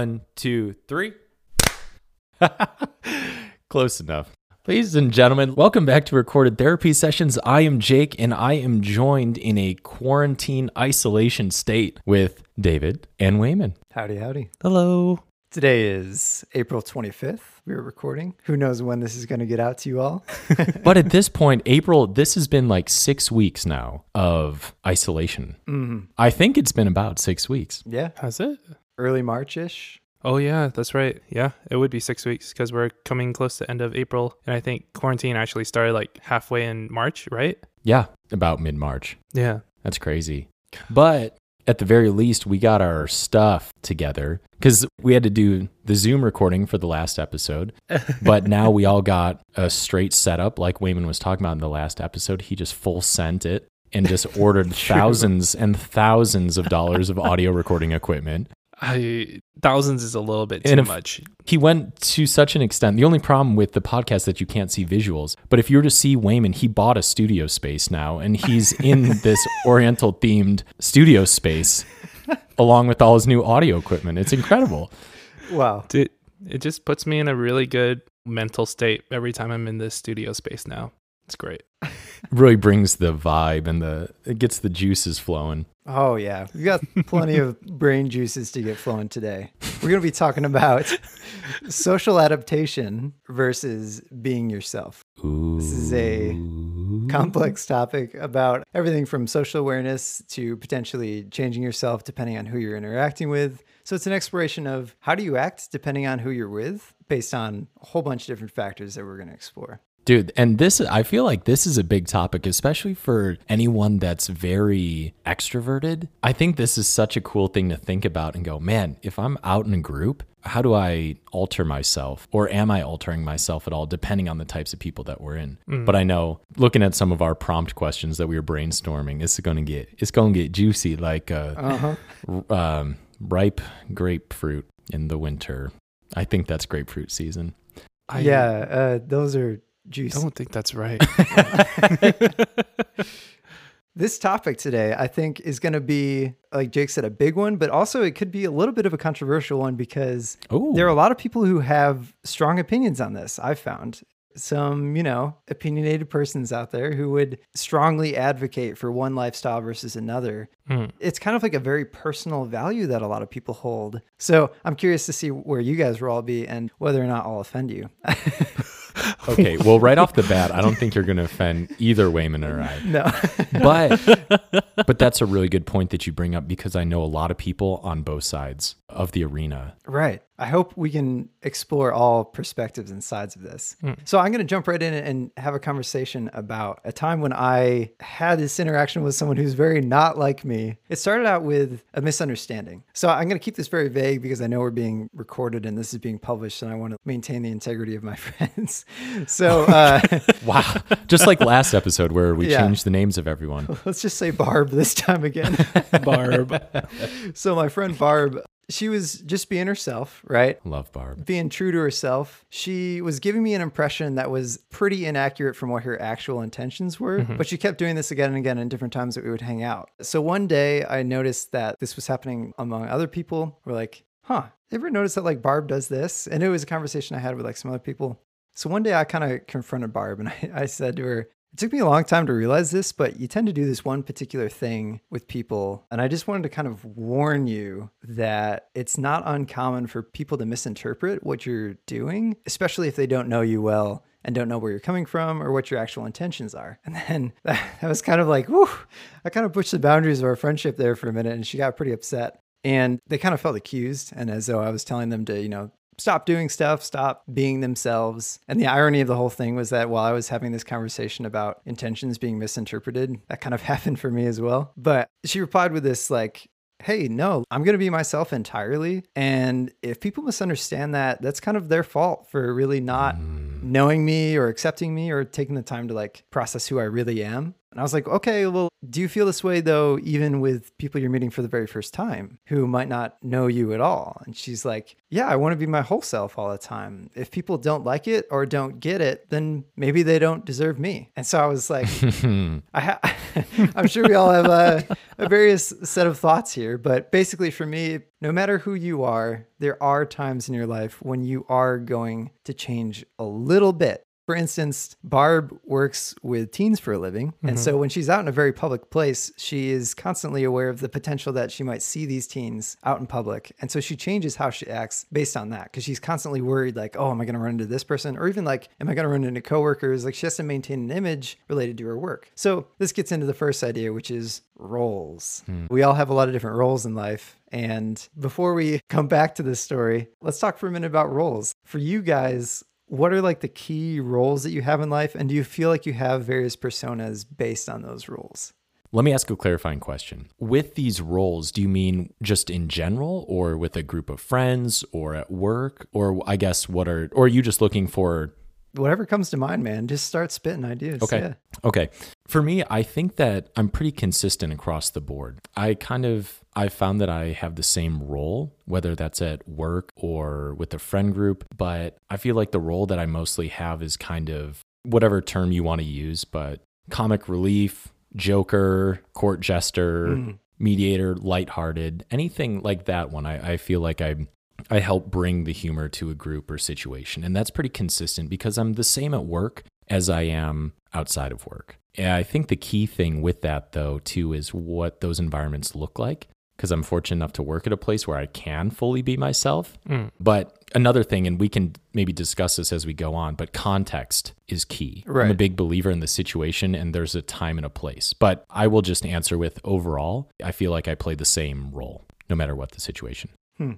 One, two, three. Close enough. Ladies and gentlemen, welcome back to Recorded Therapy Sessions. I am Jake, and I am joined in a quarantine isolation state with David and Wayman. Howdy, howdy. Hello. Today is April 25th. We're recording. Who knows when this is going to get out to you all? But at this point, April, this has been like six weeks now of isolation. Mhm. I think it's been about six weeks. Yeah, Has it? Early March ish. Oh yeah, that's right. Yeah, it would be six weeks because we're coming close to end of April, and I think quarantine actually started like halfway in March, right? Yeah, about mid March. Yeah. That's crazy. But at the very least, we got our stuff together because we had to do the Zoom recording for the last episode. but now we all got a straight setup, like Wayman was talking about in the last episode. He just full sent it and just ordered thousands and thousands of dollars of audio recording equipment. I thousands is a little bit And too if- much. He went to such an extent. The only problem with the podcast that you can't see visuals. But if you were to see Wayman, he bought a studio space now, and he's in this Oriental themed studio space along with all his new audio equipment. It's incredible. Wow. Dude, it just puts me in a really good mental state every time I'm in this studio space now. It's great. Really brings the vibe and the it gets the juices flowing. Oh, yeah. We've got plenty of brain juices to get flowing today. We're going to be talking about social adaptation versus being yourself. Ooh. This is a complex topic about everything from social awareness to potentially changing yourself depending on who you're interacting with. So it's an exploration of how do you act depending on who you're with based on a whole bunch of different factors that we're going to explore. Dude, and this, I feel like this is a big topic, especially for anyone that's very extroverted. I think this is such a cool thing to think about and go, man, if I'm out in a group, how do I alter myself? Or am I altering myself at all, depending on the types of people that we're in? But I know looking at some of our prompt questions that we were brainstorming, it's gonna get it's gonna get juicy like uh, Uh-huh. um, ripe grapefruit in the winter. I think that's grapefruit season. I yeah, uh, those are juicy. don't think that's right. This topic today, I think, is going to be, like Jake said, a big one, but also it could be a little bit of a controversial one because Ooh. there are a lot of people who have strong opinions on this. I've found some, you know, opinionated persons out there who would strongly advocate for one lifestyle versus another. Hmm. It's kind of like a very personal value that a lot of people hold. So I'm curious to see where you guys will all be and whether or not I'll offend you. Okay, well, right off the bat, I don't think you're going to offend either Wayman or I. no. But but that's a really good point that you bring up because I know a lot of people on both sides of the arena. Right. I hope we can explore all perspectives and sides of this. So I'm going to jump right in and have a conversation about a time when I had this interaction with someone who's very not like me. It started out with a misunderstanding. So I'm going to keep this very vague because I know we're being recorded and this is being published and I want to maintain the integrity of my friends. So uh, Wow. Just like last episode where we Yeah. changed the names of everyone. let's just say Barb this time again. Barb. so my friend Barb, she was just being herself, right? Love Barb. being true to herself. She was giving me an impression that was pretty inaccurate from what her actual intentions were, mm-hmm. but she kept doing this again and again in different times that we would hang out. So one day I noticed that this was happening among other people. We're like, huh, ever notice that like Barb does this? And it was a conversation I had with like some other people. So one day I kind of confronted Barb and I, I said to her, it took me a long time to realize this, but you tend to do this one particular thing with people. And I just wanted to kind of warn you that it's not uncommon for people to misinterpret what you're doing, especially if they don't know you well and don't know where you're coming from or what your actual intentions are. And then that, that was kind of like, whew, I kind of pushed the boundaries of our friendship there for a minute and she got pretty upset. And they kind of felt accused and as though I was telling them to, you know, stop doing stuff, stop being themselves. And the irony of the whole thing was that while I was having this conversation about intentions being misinterpreted, that kind of happened for me as well. But she replied with this like, Hey, no, I'm going to be myself entirely. And if people misunderstand that, that's kind of their fault for really not mm. Knowing me or accepting me or taking the time to like process who I really am. And I was like, okay, well, do you feel this way though, even with people you're meeting for the very first time who might not know you at all? And she's like, yeah, I want to be my whole self all the time. If people don't like it or don't get it, then maybe they don't deserve me. And so I was like, I ha- I'm sure we all have a, a various set of thoughts here, but basically for me, no matter who you are, there are times in your life when you are going to change a little bit for instance, Barb works with teens for a living. And mm-hmm. so when she's out in a very public place, she is constantly aware of the potential that she might see these teens out in public. And so she changes how she acts based on that because she's constantly worried, like, oh, am I going to run into this person? Or even like, am I going to run into coworkers? Like she has to maintain an image related to her work. So this gets into the first idea, which is roles. Hmm. We all have a lot of different roles in life. And before we come back to this story, let's talk for a minute about roles. For you guys, what are like the key roles that you have in life and do you feel like you have various personas based on those roles let me ask a clarifying question. With these roles, do you mean just in general or with a group of friends or at work? Or I guess what are, or are you just looking for whatever comes to mind, man. Just start spitting ideas. Okay. Yeah. Okay. For me, I think that I'm pretty consistent across the board. I kind of I found that I have the same role, whether that's at work or with a friend group, but I feel like the role that I mostly have is kind of whatever term you want to use, but comic relief, joker, court jester, mm. mediator, lighthearted, anything like that one. I, I feel like I I help bring the humor to a group or situation. And that's pretty consistent because I'm the same at work as I am outside of work. And I think the key thing with that, though, too, is what those environments look like. Because I'm fortunate enough to work at a place where I can fully be myself. Mm. But another thing, and we can maybe discuss this as we go on, but context is key. Right. I'm a big believer in the situation, and there's a time and a place. But I will just answer with overall, I feel like I play the same role no matter what the situation. Hmm.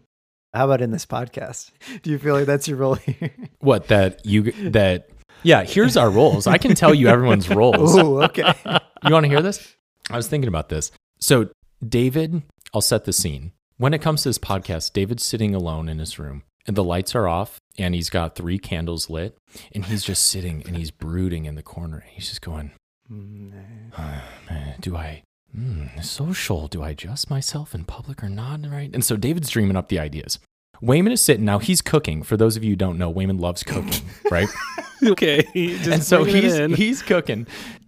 How about in this podcast? Do you feel like that's your role here? What that you that yeah, here's our roles. I can tell you everyone's roles. Oh, okay. you want to hear this? I was thinking about this. So, David, I'll set the scene. When it comes to this podcast, David's sitting alone in his room and the lights are off and he's got three candles lit and he's just sitting and he's brooding in the corner. He's just going, oh, man, do I mm, social. Do I adjust myself in public or not? Right. And so David's dreaming up the ideas. Wayman is sitting now. He's cooking. For those of you who don't know, Wayman loves cooking, right? okay. and so he's he's cooking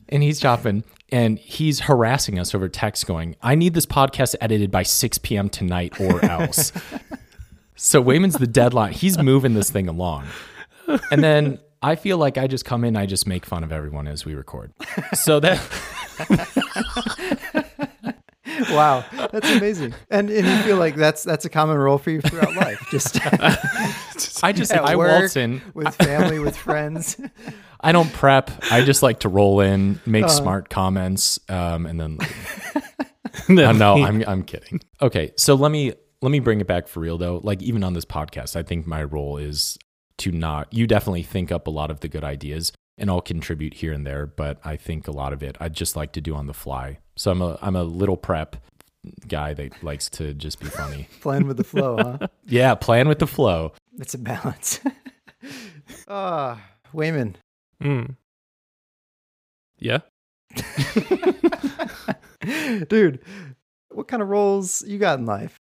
and he's chopping and he's harassing us over text, going, "I need this podcast edited by 6 p.m. tonight or else." so Wayman's the deadline. He's moving this thing along, and then I feel like I just come in, I just make fun of everyone as we record. So that wow, that's amazing. And and you feel like that's that's a common role for you throughout life. Just I just I work, waltz in with family, with friends. I don't prep. I just like to roll in, make uh, smart comments, um, and then. no, no, I'm I'm kidding. Okay, so let me let me bring it back for real though. Like even on this podcast, I think my role is to not. You definitely think up a lot of the good ideas, and I'll contribute here and there, but I think a lot of it I'd just like to do on the fly. So I'm a I'm a little prep guy that likes to just be funny. Playing with the flow, huh? yeah, playing with the flow. It's a balance. Ah, Wayman. Mm. Yeah. Dude, what kind of roles you got in life?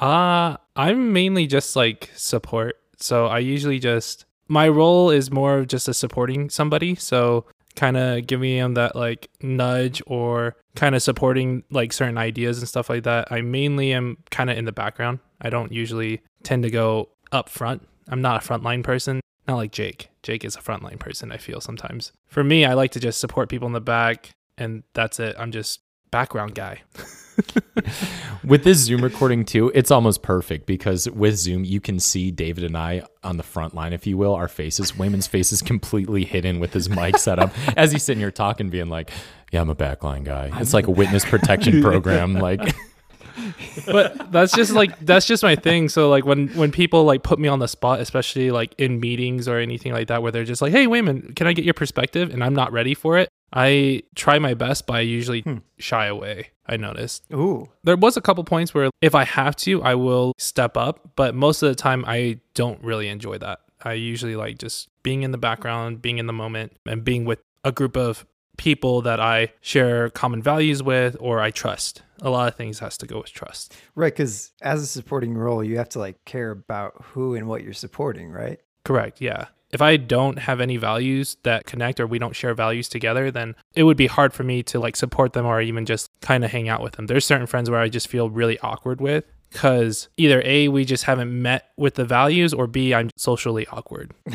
Uh, I'm mainly just like support. So I usually just my role is more of just a supporting somebody. So kind of giving them that like nudge or kind of supporting like certain ideas and stuff like that. I mainly am kind of in the background. I don't usually tend to go up front. I'm not a frontline person. Not like Jake. Jake is a frontline person, I feel sometimes. For me, I like to just support people in the back and that's it. I'm just background guy. with this Zoom recording too, it's almost perfect because with Zoom, you can see David and I on the front line, if you will, our faces. Wayman's face is completely hidden with his mic set up as he's sitting here talking, being like, Yeah, I'm a backline guy. It's like a witness protection program. Like, but that's just like that's just my thing. So like when when people like put me on the spot, especially like in meetings or anything like that, where they're just like, "Hey, Wayman, can I get your perspective?" and I'm not ready for it, I try my best, but I usually hmm. shy away. I noticed. Ooh, there was a couple points where if I have to, I will step up, but most of the time I don't really enjoy that. I usually like just being in the background, being in the moment, and being with a group of people that I share common values with or I trust. A lot of things has to go with trust. Right, because as a supporting role, you have to like care about who and what you're supporting, right? Correct. Yeah. If I don't have any values that connect or we don't share values together, then it would be hard for me to like support them or even just kind of hang out with them. There's certain friends where I just feel really awkward with because either A, we just haven't met with the values, or B, I'm socially awkward.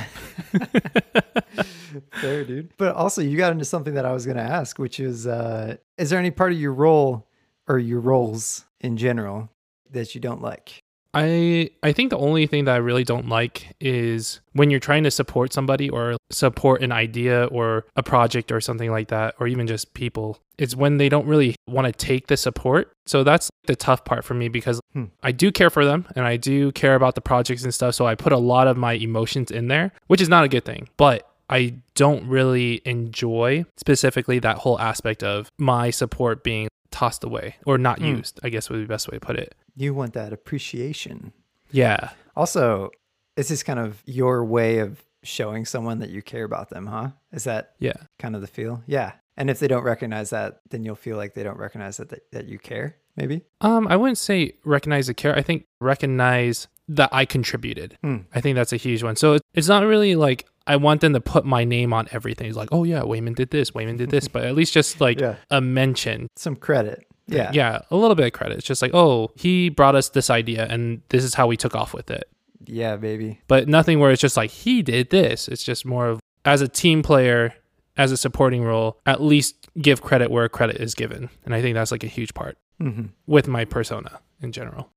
Fair, dude. But also, you got into something that I was going to ask, which is uh, is there any part of your role or your roles in general that you don't like? I I think the only thing that I really don't like is when you're trying to support somebody or support an idea or a project or something like that or even just people. It's when they don't really want to take the support. So that's the tough part for me because Hmm. I do care for them and I do care about the projects and stuff. So I put a lot of my emotions in there, which is not a good thing. But I don't really enjoy specifically that whole aspect of my support being tossed away or not Hmm. used, I guess would be the best way to put it. You want that appreciation. Yeah. Also, is this kind of your way of showing someone that you care about them, huh? Is that Yeah. kind of the feel? Yeah. And if they don't recognize that, then you'll feel like they don't recognize that that, that you care, maybe? Um, I wouldn't say recognize the care. I think recognize that I contributed. Hmm. I think that's a huge one. So it- it's not really like I want them to put my name on everything. It's like, oh yeah, Wayman did this, Wayman did this, but at least just like Yeah. a mention. Some credit. Yeah. Yeah, a little bit of credit. It's just like, oh, he brought us this idea and this is how we took off with it. Yeah, baby. But nothing where it's just like he did this. It's just more of as a team player, as a supporting role, at least give credit where credit is given. And I think that's like a huge part hmm with my persona in general.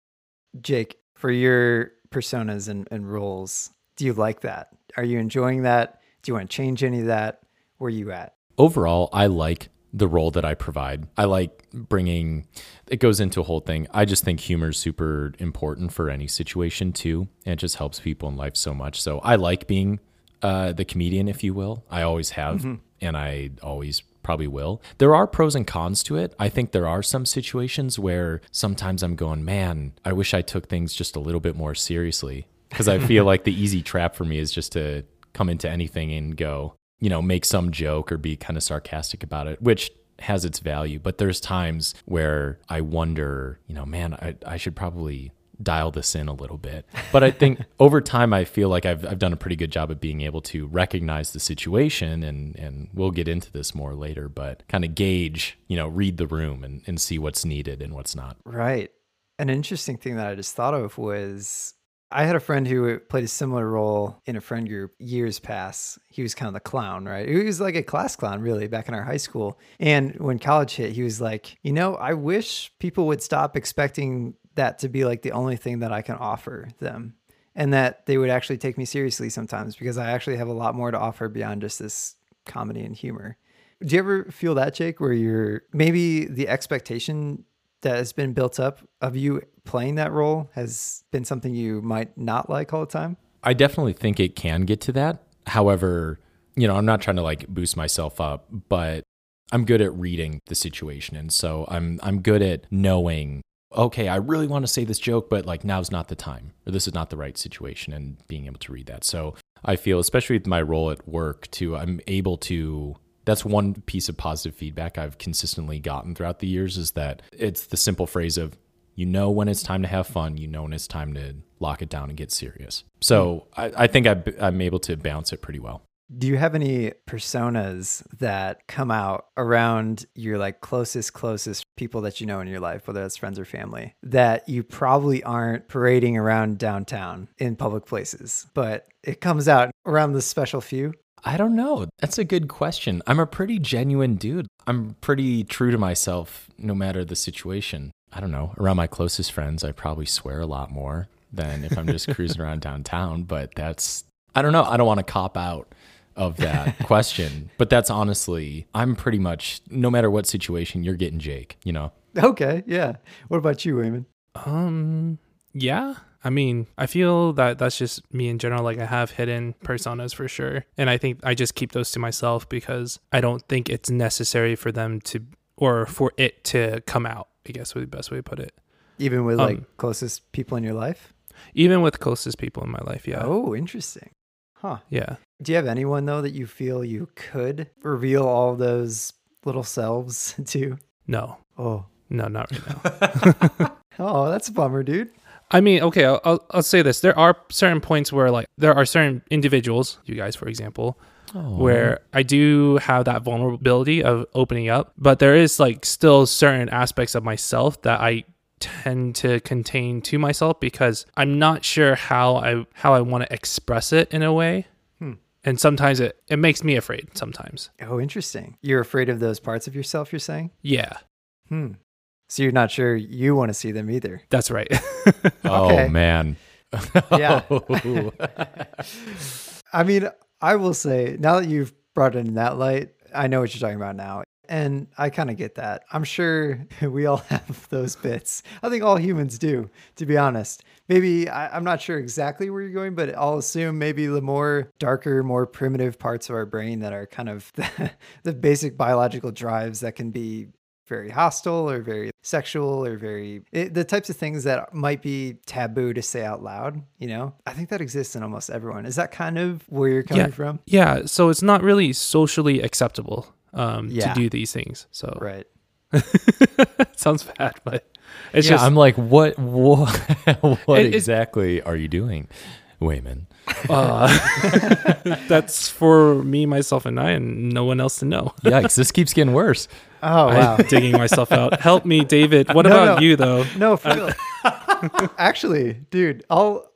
Jake, for your personas and, and roles, do you like that? Are you enjoying that? Do you want to change any of that? Where you at? overall, I like the role that I provide. I like bringing it goes into a whole thing. I just think humor is super important for any situation too, and it just helps people in life so much. So I like being uh, the comedian, if you will. I always have, and I always probably will. There are pros and cons to it. I think there are some situations where sometimes I'm going, man, I wish I took things just a little bit more seriously because I feel like the easy trap for me is just to come into anything and go, you know, make some joke or be kind of sarcastic about it, which has its value. But there's times where I wonder, you know, man, I, I should probably dial this in a little bit. But I think over time, I feel like I've, I've done a pretty good job of being able to recognize the situation and, and we'll get into this more later, but kind of gauge, you know, read the room and, and see what's needed and what's not. Right. An interesting thing that I just thought of was I had a friend who played a similar role in a friend group years past. He was kind of the clown, right? He was like a class clown, really, back in our high school. And when college hit, he was like, you know, I wish people would stop expecting that to be like the only thing that I can offer them and that they would actually take me seriously sometimes because I actually have a lot more to offer beyond just this comedy and humor. Do you ever feel that, Jake, where you're maybe the expectation that has been built up of you playing that role has been something you might not like all the time? I definitely think it can get to that. However, you know, I'm not trying to like boost myself up, but I'm good at reading the situation. And so I'm I'm good at knowing, okay, I really want to say this joke, but like now's not the time or this is not the right situation and being able to read that. So I feel especially with my role at work too, I'm able to that's one piece of positive feedback I've consistently gotten throughout the years is that it's the simple phrase of you know when it's time to have fun, you know when it's time to lock it down and get serious. So I, I think I'm able to balance it pretty well. Do you have any personas that come out around your like closest, closest people that you know in your life, whether that's friends or family, that you probably aren't parading around downtown in public places, but it comes out around the special few? I don't know. That's a good question. I'm a pretty genuine dude. I'm pretty true to myself no matter the situation. I don't know. Around my closest friends, I probably swear a lot more than if I'm just cruising around downtown. But that's, I don't know. I don't want to cop out of that question. But that's honestly, I'm pretty much, no matter what situation, you're getting Jake, you know? Okay, yeah. What about you, Wayman? Um, yeah. I mean, I feel that that's just me in general. Like, I have hidden personas for sure. And I think I just keep those to myself because I don't think it's necessary for them to, or for it to come out, I guess would be the best way to put it. Even with like Um, closest people in your life? Even with closest people in my life. Yeah. Oh, interesting. Huh. Yeah. Do you have anyone though that you feel you could reveal all those little selves to? No. Oh. No, not right now. Oh, that's a bummer, dude. I mean, okay, I'll, I'll, I'll say this. There are certain points where, like, there are certain individuals, you guys, for example, where I do have that vulnerability of opening up, but there is, like, still certain aspects of myself that I tend to contain to myself because I'm not sure how I how I want to express it in a way. Hmm. And sometimes it, it makes me afraid sometimes. Oh, interesting. You're afraid of those parts of yourself, you're saying? Yeah, Hmm. So you're not sure you want to see them either. that's right. Oh man. Yeah. Oh. I mean, I will say, now that you've brought it in that light, I know what you're talking about now. And I kind of get that. I'm sure we all have those bits. I think all humans do, to be honest. Maybe I, I'm not sure exactly where you're going, but I'll assume maybe the more darker, more primitive parts of our brain that are kind of the, the basic biological drives that can be very hostile or very sexual or very it, the types of things that might be taboo to say out loud you know i think that exists in almost everyone is that kind of where you're coming Yeah. from yeah, so it's not really socially acceptable um, Yeah. to do these things. So right sounds bad, but it's yeah, just I'm like, what what, what It- it- exactly are you doing, Wayman? uh, that's for me, myself, and I, and no one else to know. Yikes, this keeps getting worse. oh wow I'm digging myself out. Help me, David. What No, about no. you, though? no for real. actually dude i'll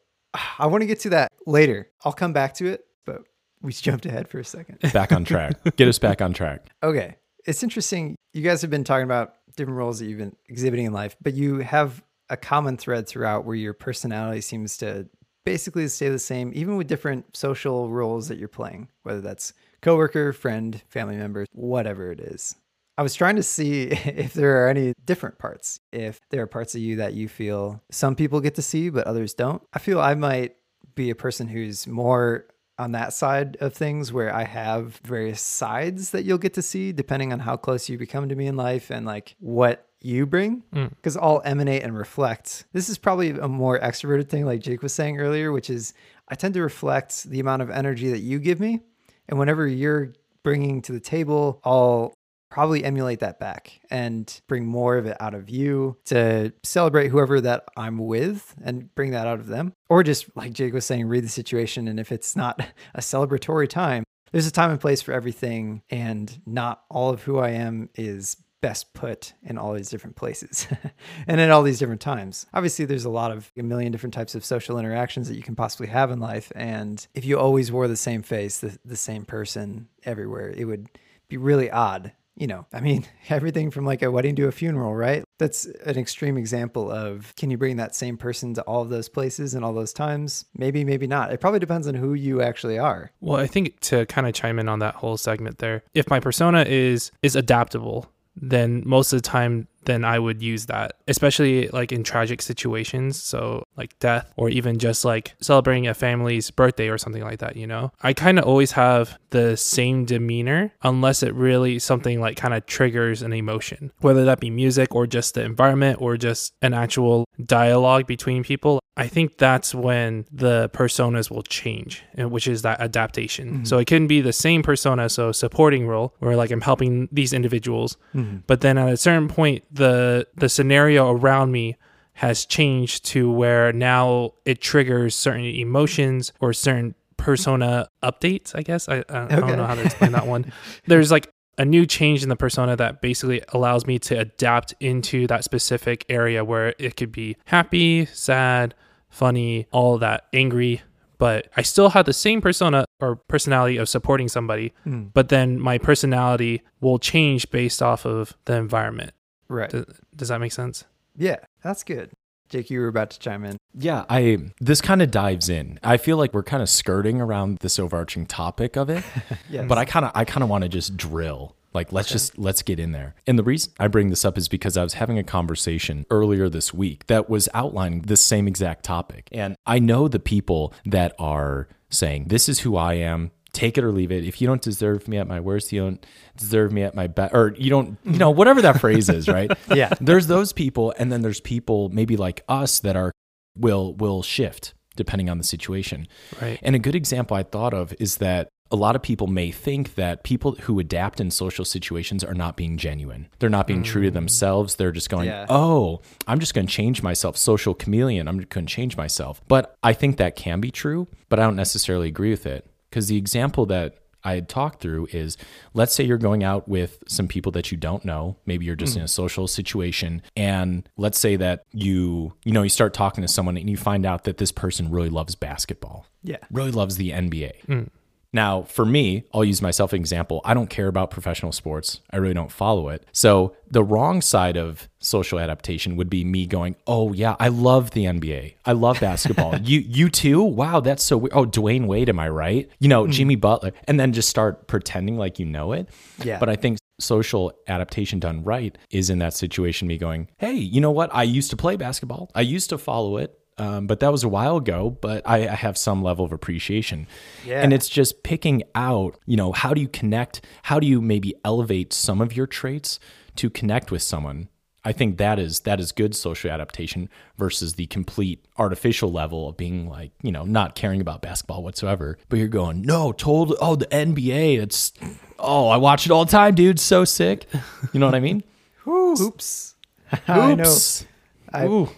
i want to get to that later i'll come back to it but we jumped ahead for a second Back on track. Get us back on track. Okay. It's interesting. You guys have been talking about different roles that you've been exhibiting in life, but you have a common thread throughout where your personality seems to basically stay the same, even with different social roles that you're playing, whether that's coworker, friend, family member, whatever it is. I was trying to see if there are any different parts, if there are parts of you that you feel some people get to see, but others don't. I feel I might be a person who's more on that side of things where I have various sides that you'll get to see depending on how close you become to me in life and like what you bring Mm. because all emanate and reflect. This is probably a more extroverted thing, like Jake was saying earlier, which is I tend to reflect the amount of energy that you give me. And whenever you're bringing to the table, I'll probably emulate that back and bring more of it out of you to celebrate whoever that I'm with and bring that out of them. Or just like Jake was saying, read the situation. And if it's not a celebratory time, there's a time and place for everything. And not all of who I am is best put in all these different places and at all these different times. Obviously, there's a lot of a million different types of social interactions that you can possibly have in life. And if you always wore the same face, the, the same person everywhere, it would be really odd. You know, I mean, everything from like a wedding to a funeral, right? That's an extreme example of can you bring that same person to all of those places and all those times? Maybe, maybe not. It probably depends on who you actually are. Well, I think to kind of chime in on that whole segment there, if my persona is is adaptable, then most of the time then I would use that, especially like in tragic situations, so like death or even just like celebrating a family's birthday or something like that, you know. I kind of always have the same demeanor unless it really something like kind of triggers an emotion, whether that be music or just the environment or just an actual dialogue between people. I think that's when the personas will change, and which is that adaptation. Mm-hmm. So it can be the same persona, so supporting role, where like I'm helping these individuals, mm-hmm. but then at a certain point, the the scenario around me has changed to where now it triggers certain emotions or certain persona updates. I guess I, I, I don't know how to explain that one. There's like a new change in the persona that basically allows me to adapt into that specific area where it could be happy, sad, funny, all that, angry. But I still have the same persona or personality of supporting somebody, Mm. but then my personality will change based off of the environment. Right. Does, does that make sense? Yeah, that's good. Jake, you were about to chime in. Yeah, I this kind of dives in. I feel like we're kind of skirting around this overarching topic of it, Yes. but I kind of I kind of want to just drill. Like let's just let's get in there. And the reason I bring this up is because I was having a conversation earlier this week that was outlining this same exact topic. And I know the people that are saying this is who I am. Take it or leave it. If you don't deserve me at my worst, you don't deserve me at my best, or you don't, you know, whatever that phrase is, right? Yeah. There's those people, and then there's people maybe like us that are will will shift depending on the situation. Right. And a good example I thought of is that a lot of people may think that people who adapt in social situations are not being genuine. They're not being true to mm. themselves. They're just going, Yeah. oh, I'm just going to change myself. Social chameleon. I'm going to change myself. But I think that can be true, but I don't necessarily agree with it. Because the example that I had talked through is let's say you're going out with some people that you don't know. Maybe you're just in mm. a social situation. And let's say that you, you know, you start talking to someone and you find out that this person really loves basketball Yeah. really loves the NBA. Mm. Now, for me, I'll use myself an example. I don't care about professional sports. I really don't follow it. So, the wrong side of social adaptation would be me going, "Oh yeah, I love the NBA. I love basketball. you you too? Wow, that's so weird. Oh, Dwyane Wade, am I right? You know, hmm. Jimmy Butler." And then just start pretending like you know it. Yeah. But I think social adaptation done right is in that situation me going, "Hey, you know what? I used to play basketball. I used to follow it. Um, but that was a while ago, but I, I have some level of appreciation. Yeah. And it's just picking out, you know, how do you connect? How do you maybe elevate some of your traits to connect with someone? I think that is that is good social adaptation versus the complete artificial level of being like, you know, not caring about basketball whatsoever. But you're going, no, told oh the NBA, it's oh, I watch it all the time, dude. So sick. You know what I mean? Oops. I know. Oops. I- Ooh,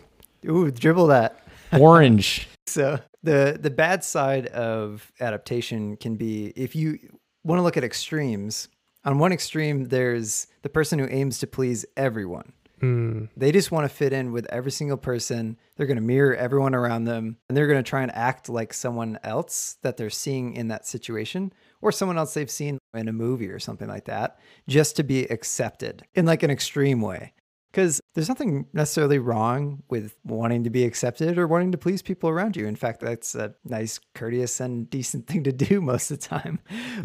Ooh, dribble that. orange. So the the bad side of adaptation can be if you want to look at extremes. On one extreme, there's the person who aims to please everyone. Hmm. They just want to fit in with every single person. They're going to mirror everyone around them and they're going to try and act like someone else that they're seeing in that situation or someone else they've seen in a movie or something like that just to be accepted in like an extreme way. Because there's nothing necessarily wrong with wanting to be accepted or wanting to please people around you. In fact, that's a nice, courteous, and decent thing to do most of the time.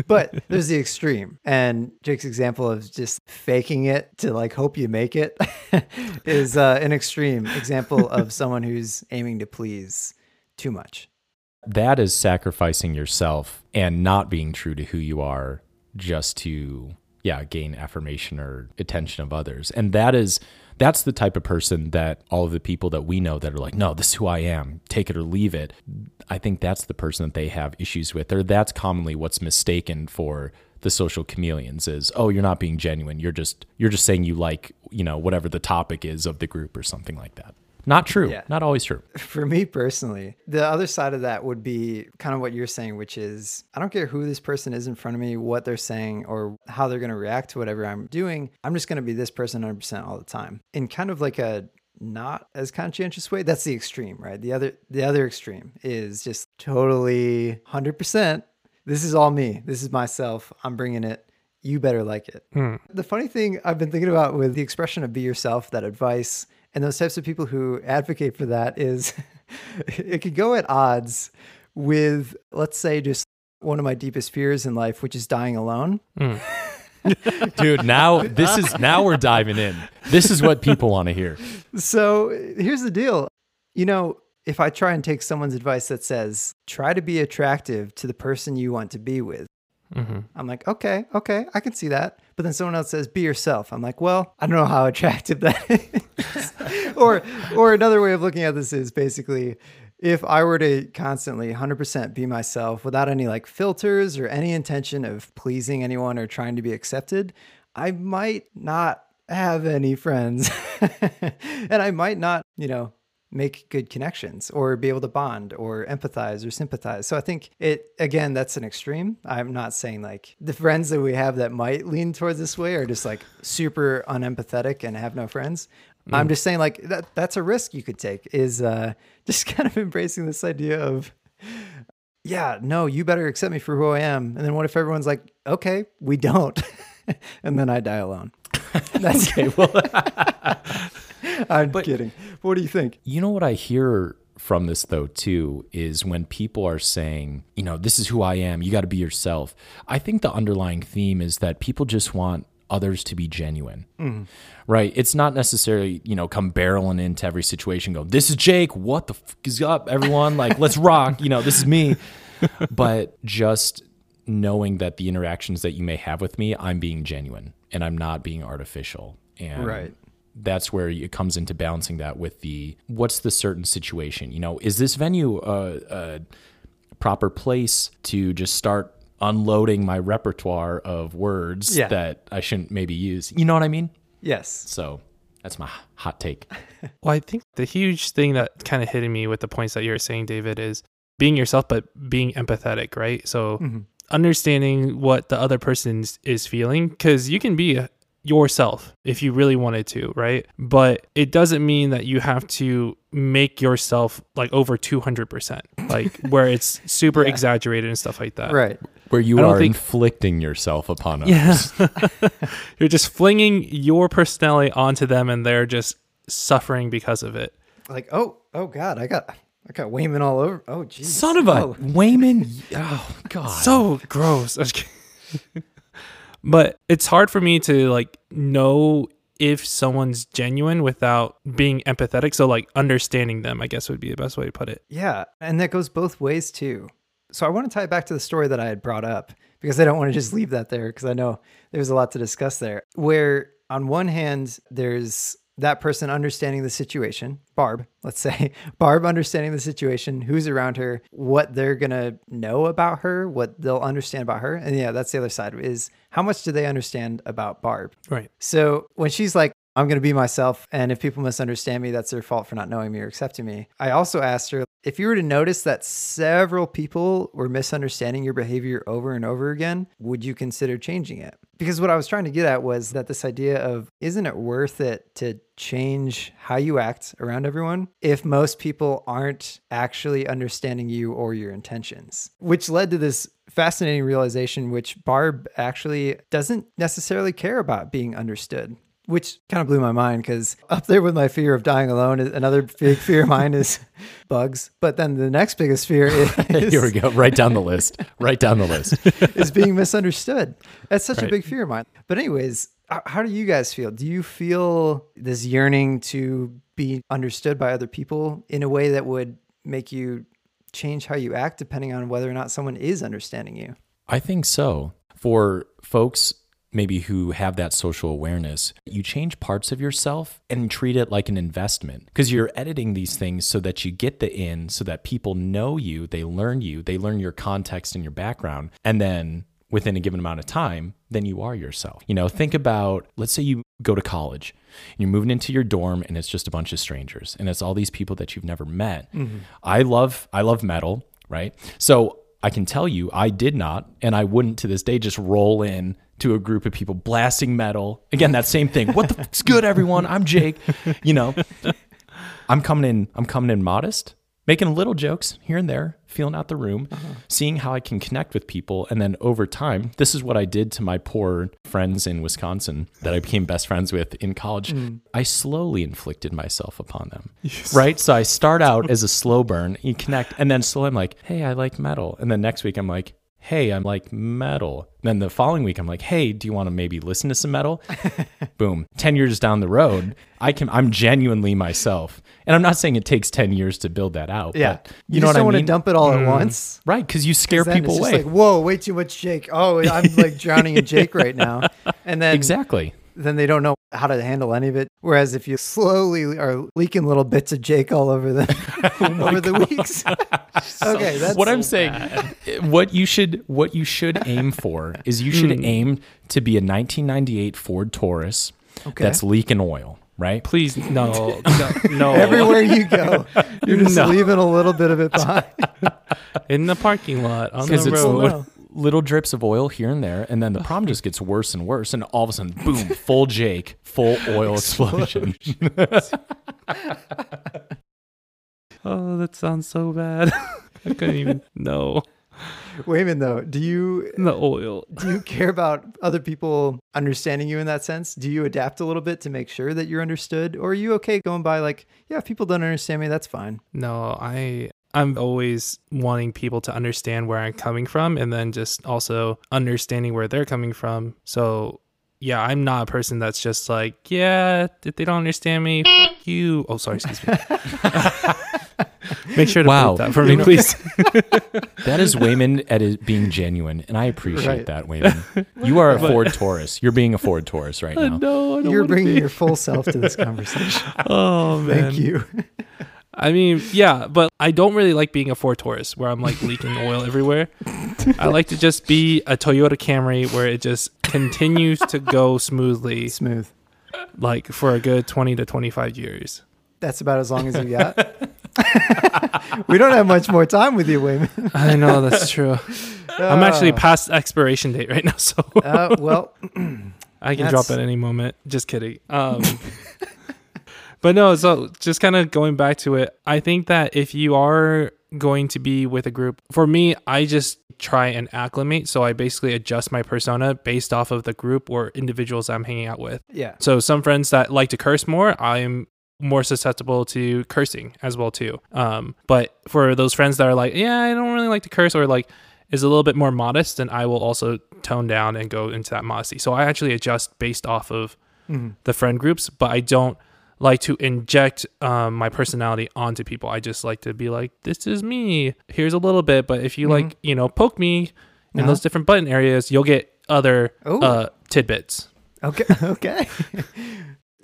But there's the extreme. And Jake's example of just faking it to like hope you make it is uh, an extreme example of someone who's aiming to please too much. that is sacrificing yourself and not being true to who you are just to yeah gain affirmation or attention of others. And that is that's the type of person that all of the people that we know that are like no this is who i am take it or leave it. I think that's the person that they have issues with or that's commonly what's mistaken for the social chameleons is oh you're not being genuine. You're just you're just saying you like you know whatever the topic is of the group or something like that not true Yeah. not always true For me personally, the other side of that would be kind of what you're saying, which is I don't care who this person is in front of me, what they're saying, or how they're going to react to whatever I'm doing. I'm just going to be this person 100% all the time. In kind of like a not as conscientious way. That's the extreme, right? The other the other extreme is just totally 100%. This is all me. This is myself. I'm bringing it. You better like it. Hmm. The funny thing I've been thinking about with the expression of be yourself, that advice, and those types of people who advocate for that is it could go at odds with, let's say, just one of my deepest fears in life, which is dying alone. Mm. Dude, now this is now we're diving in. This is what people want to hear. So here's the deal. You know, if I try and take someone's advice that says, try to be attractive to the person you want to be with, Mm-hmm. I'm like, okay, okay, I can see that. But then someone else says, be yourself. I'm like, well, I don't know how attractive that is. or, or another way of looking at this is basically, if I were to constantly 100% be myself without any like filters or any intention of pleasing anyone or trying to be accepted, I might not have any friends. and I might not, you know, make good connections or be able to bond or empathize or sympathize. So I think it again that's an extreme. I'm not saying like the friends that we have that might lean towards this way are just like super unempathetic and have no friends. I'm just saying like that that's a risk you could take is uh just kind of embracing this idea of yeah, no, you better accept me for who I am. And then what if everyone's like, okay, we don't. and then I die alone. That's Okay, well, I'm kidding. What do you think? you know what I hear from this though too is when people are saying, you know, this is who I am, you got to be yourself. I think the underlying theme is that people just want others to be genuine. Mm-hmm. Right? It's not necessarily, you know, come barreling into every situation go, "This is Jake, what the fuck is up everyone? Like, let's rock, you know, this is me." but just knowing that the interactions that you may have with me, I'm being genuine and I'm not being artificial. And Right. That's where it comes into balancing that with the what's the certain situation. You know, is this venue a, a proper place to just start unloading my repertoire of words Yeah. that I shouldn't maybe use? You know what I mean? Yes. So that's my hot take. Well, I think the huge thing that kind of hit me with the points that you were saying, David, is being yourself, but being empathetic, right? So Mhm. understanding what the other person is- is feeling, because you can be yourself if you really wanted to, right? But it doesn't mean that you have to make yourself like over 200%, like where it's super Yeah. exaggerated and stuff like that. Right. Where you are think- inflicting yourself upon Yeah. You're just flinging your personality onto them and they're just suffering because of it. Like, oh, oh God, I got I got Wayman all over. Oh geez. Son of a Oh. Wayman. Oh God. so gross. But it's hard for me to like know if someone's genuine without being empathetic. So like understanding them, I guess would be the best way to put it. Yeah, and that goes both ways too. So I want to tie it back to the story that I had brought up because I don't want to just leave that there because I know there's a lot to discuss there. Where on one hand, there's that person understanding the situation, Barb, let's say, Barb understanding the situation, who's around her, what they're going to know about her, what they'll understand about her. And yeah, that's the other side is how much do they understand about Barb? Right. So when she's like, I'm going to be myself, and if people misunderstand me, that's their fault for not knowing me or accepting me. I also asked her if you were to notice that several people were misunderstanding your behavior over and over again, would you consider changing it? Because what I was trying to get at was that this idea of isn't it worth it to change how you act around everyone if most people aren't actually understanding you or your intentions? Which led to this fascinating realization, which Barb actually doesn't necessarily care about being understood which kind of blew my mind because up there with my fear of dying alone, is- another big fear of mine is bugs. But then the next biggest fear is, Here we go. Right down the list. Right down the list. is being misunderstood. That's such a big fear of mine. But anyways, how do you guys feel? Do you feel this yearning to be understood by other people in a way that would make you change how you act depending on whether or not someone is understanding you? I think so. For folks maybe who have that social awareness, you change parts of yourself and treat it like an investment because you're editing these things so that you get the in, so that people know you, they learn you, they learn your context and your background. And then within a given amount of time, then you are yourself. You know, think about let's say you go to college and you're moving into your dorm and it's just a bunch of strangers and it's all these people that you've never met. Mm-hmm. I love I love metal, right? So I can tell you I did not and I wouldn't to this day just roll in to a group of people blasting metal. Again, that same thing. What the fuck's good everyone? I'm Jake. You know, I'm coming in I'm coming in modest, making little jokes here and there, feeling out the room, uh-huh. seeing how I can connect with people and then over time, this is what I did to my poor friends in Wisconsin that I became best friends with in college. Hmm. I slowly inflicted myself upon them. Right? So I start out as a slow burn, you connect and then slowly I'm like, "Hey, I like metal." And then next week I'm like, hey, I'm like metal. Then the following week, I'm like, hey, do you want to maybe listen to some metal? Boom. 10 years down the road, I can, I'm genuinely myself. And I'm not saying it takes 10 years to build that out. Yeah. But You, you, know just what I don't want mean? to dump it all at mm-hmm. once. right. Cause you scare 'Cause then people it's away. just like, whoa, way too much Jake. Oh, I'm like drowning in Jake right now. And then exactly. then they don't know how to handle any of it. Whereas if you slowly are leaking little bits of Jake all over the oh over the weeks. okay, that's what I'm saying, what you should, what you should aim for is you should Hmm. aim to be a 1998 Ford Taurus Okay. that's leaking oil, right? Please, no, no, no. everywhere you go, you're just No. leaving a little bit of it behind. in the parking lot on because the it's road. Oh, no. little drips of oil here and there, and then the problem just gets worse and worse, and all of a sudden, boom, full Jake, full oil explosion. Oh, that sounds so bad. I couldn't even. No, Wayman, though, do you the oil. do you care about other people understanding you in that sense? Do you adapt a little bit to make sure that you're understood, or are you okay going by like, yeah, if people don't understand me, that's fine. No, I. I'm always wanting people to understand where I'm coming from, and then just also understanding where they're coming from. So. Yeah, I'm not a person that's just like, yeah, if they don't understand me, fuck you. Oh, sorry, excuse me. Make sure to Wow. wow. that for me, please. That is Wayman at his being genuine, and I appreciate Right. that, Wayman. You are a Ford Taurus. You're being a Ford Taurus right now. no, I don't You're bringing be. your full self to this conversation. Oh man. Thank you. I mean, yeah, but I don't really like being a Ford Taurus where I'm like leaking oil everywhere. I like to just be a Toyota Camry where it just continues to go smoothly, Smooth. like for a good 20 to 25 years. That's about as long as you got. we don't have much more time with you, Wayman. I know that's true. I'm actually past expiration date right now, so Uh, well, I can drop at any moment. Just kidding. Um, but no, so just kind of going back to it, I think that if you are going to be with a group, for me, I just try and acclimate. So I basically adjust my persona based off of the group or individuals I'm hanging out with. yeah. So some friends that like to curse more, I'm more susceptible to cursing as well too. Um, but for those friends that are like, yeah, I don't really like to curse or like is a little bit more modest, then I will also tone down and go into that modesty. So I actually adjust based off of Mhm. the friend groups, but I don't like to inject um, my personality onto people. I just like to be like, this is me. Here's a little bit, but if you like, you know, poke me in Uh-huh. those different button areas, you'll get other uh, tidbits. Okay. Okay.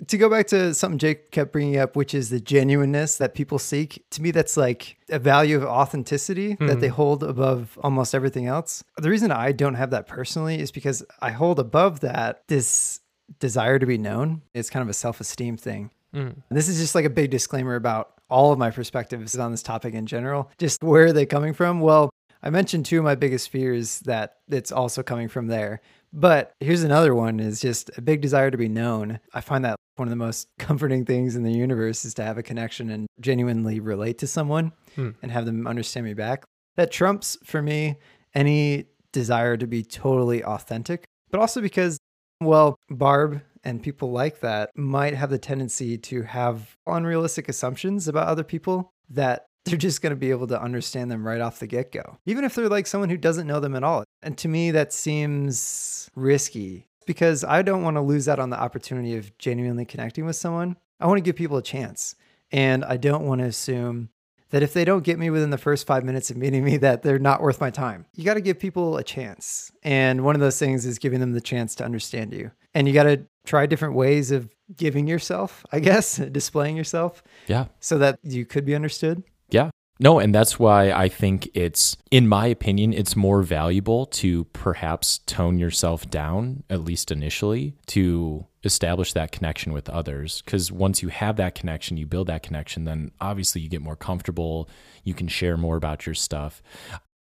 To go back to something Jake kept bringing up, which is the genuineness that people seek, to me, that's like a value of authenticity that they hold above almost everything else. The reason I don't have that personally is because I hold above that this desire to be known. It's kind of a self esteem thing. Mm. This is just like a big disclaimer about all of my perspectives on this topic in general. Just where are they coming from? Well, I mentioned two of my biggest fears that it's also coming from there. But here's another one is just a big desire to be known. I find that one of the most comforting things in the universe is to have a connection and genuinely relate to someone Hmm. and have them understand me back. That trumps for me any desire to be totally authentic, but also because, well, Barb and people like that might have the tendency to have unrealistic assumptions about other people that they're just going to be able to understand them right off the get go, even if they're like someone who doesn't know them at all. And to me, that seems risky because I don't want to lose out on the opportunity of genuinely connecting with someone. I want to give people a chance. And I don't want to assume that if they don't get me within the first five minutes of meeting me, that they're not worth my time. You got to give people a chance. And one of those things is giving them the chance to understand you. And you got to try different ways of giving yourself, I guess, displaying yourself Yeah. so that you could be understood. Yeah. No, and that's why I think it's, in my opinion, it's more valuable to perhaps tone yourself down, at least initially, to establish that connection with others. Because once you have that connection, you build that connection, then obviously you get more comfortable. You can share more about your stuff.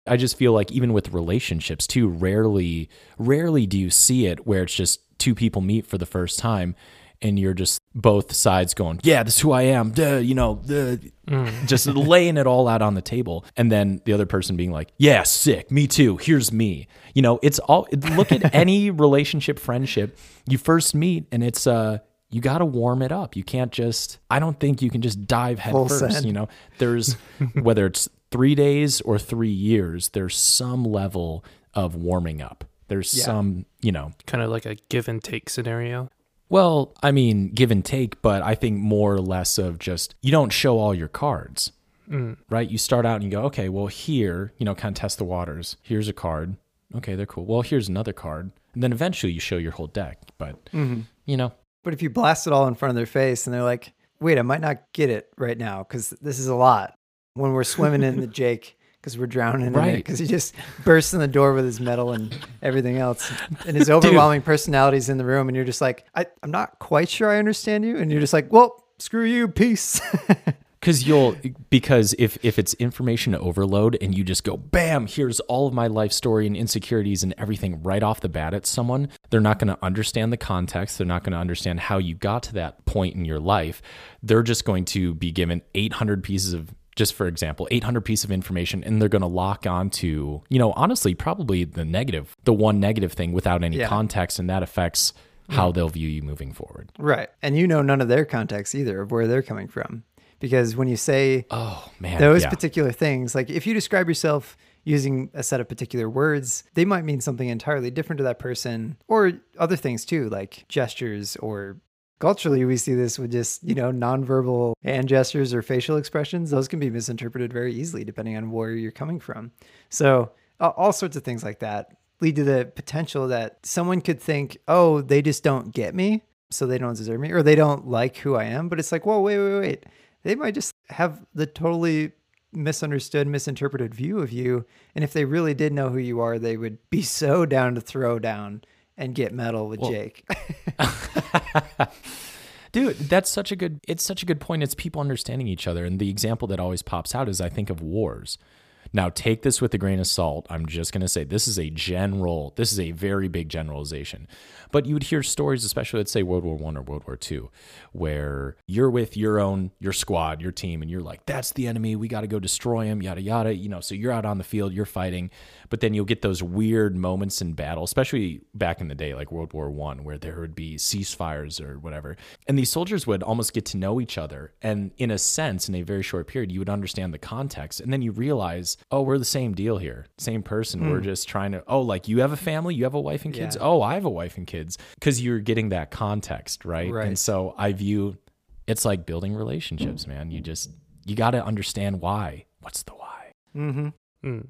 I just feel like even with relationships too, rarely, rarely do you see it where it's just two people meet for the first time and you're just both sides going, yeah, this is who I am, duh, you know, duh, just laying it all out on the table. And then the other person being like, yeah, sick, me too, here's me. You know, it's all, look at any relationship, friendship, you first meet and it's, uh, you got to warm it up. You can't just, I don't think you can just dive head Full first. send. You know, there's, whether it's three days or three years, there's some level of warming up. There's Yeah. some, you know, Kind of like a give and take scenario. Well, I mean, give and take, but I think more or less of just you don't show all your cards, Mm. right? You start out and you go, okay, well, here, you know, kind of test the waters. Here's a card. Okay, they're cool. Well, here's another card. And then eventually you show your whole deck. But, you know, But if you blast it all in front of their face and they're like, wait, I might not get it right now because this is a lot. When we're swimming in the Jake because we're drowning in it Right. because he just bursts in the door with his metal and everything else. And his overwhelming personality's in the room. And you're just like, I, I'm not quite sure I understand you. And you're just like, well, screw you. Peace. because you'll because if if it's information overload and you just go bam here's all of my life story and insecurities and everything right off the bat at someone they're not going to understand the context they're not going to understand how you got to that point in your life they're just going to be given 800 pieces of just for example 800 pieces of information and they're going to lock onto you know honestly probably the negative the one negative thing without any Yeah. context and that affects how they'll view you moving forward right. And you know none of their context either of where they're coming from. Because when you say oh man those yeah. particular things, like if you describe yourself using a set of particular words, they might mean something entirely different to that person or other things too, like gestures or culturally we see this with just you know nonverbal hand gestures or facial expressions. Those can be misinterpreted very easily depending on where you're coming from. So all sorts of things like that lead to the potential that someone could think oh they just don't get me so they don't deserve me or they don't like who i am. But it's like whoa wait wait wait. They might just have the totally misunderstood misinterpreted view of you. And if they really did know who you are they would be so down to throw down and get metal with Well- jake Dude, that's such a good it's such a good point. It's people understanding each other. And the example that always pops out is I think of wars. Now take this with a grain of salt. I'm just gonna say this is a general, this is a very big generalization. But you would hear stories, especially let's say World War One or World War Two, where you're with your own your squad, your team, and you're like, that's the enemy, we gotta go destroy him, yada yada. You know, so you're out on the field, you're fighting, but then you'll get those weird moments in battle, especially back in the day, like World War One, where there would be ceasefires or whatever. And these soldiers would almost get to know each other. And in a sense, in a very short period, you would understand the context. And then you realize, oh, we're the same deal here. Same person. We're just trying to, oh, like you have a family, you have a wife and kids. Yeah. Oh, I have a wife and kids. Because you're getting that context, right? Right. And so I view it's like building relationships, man. You just, you got to understand why. What's the why? mm-hmm. Mm.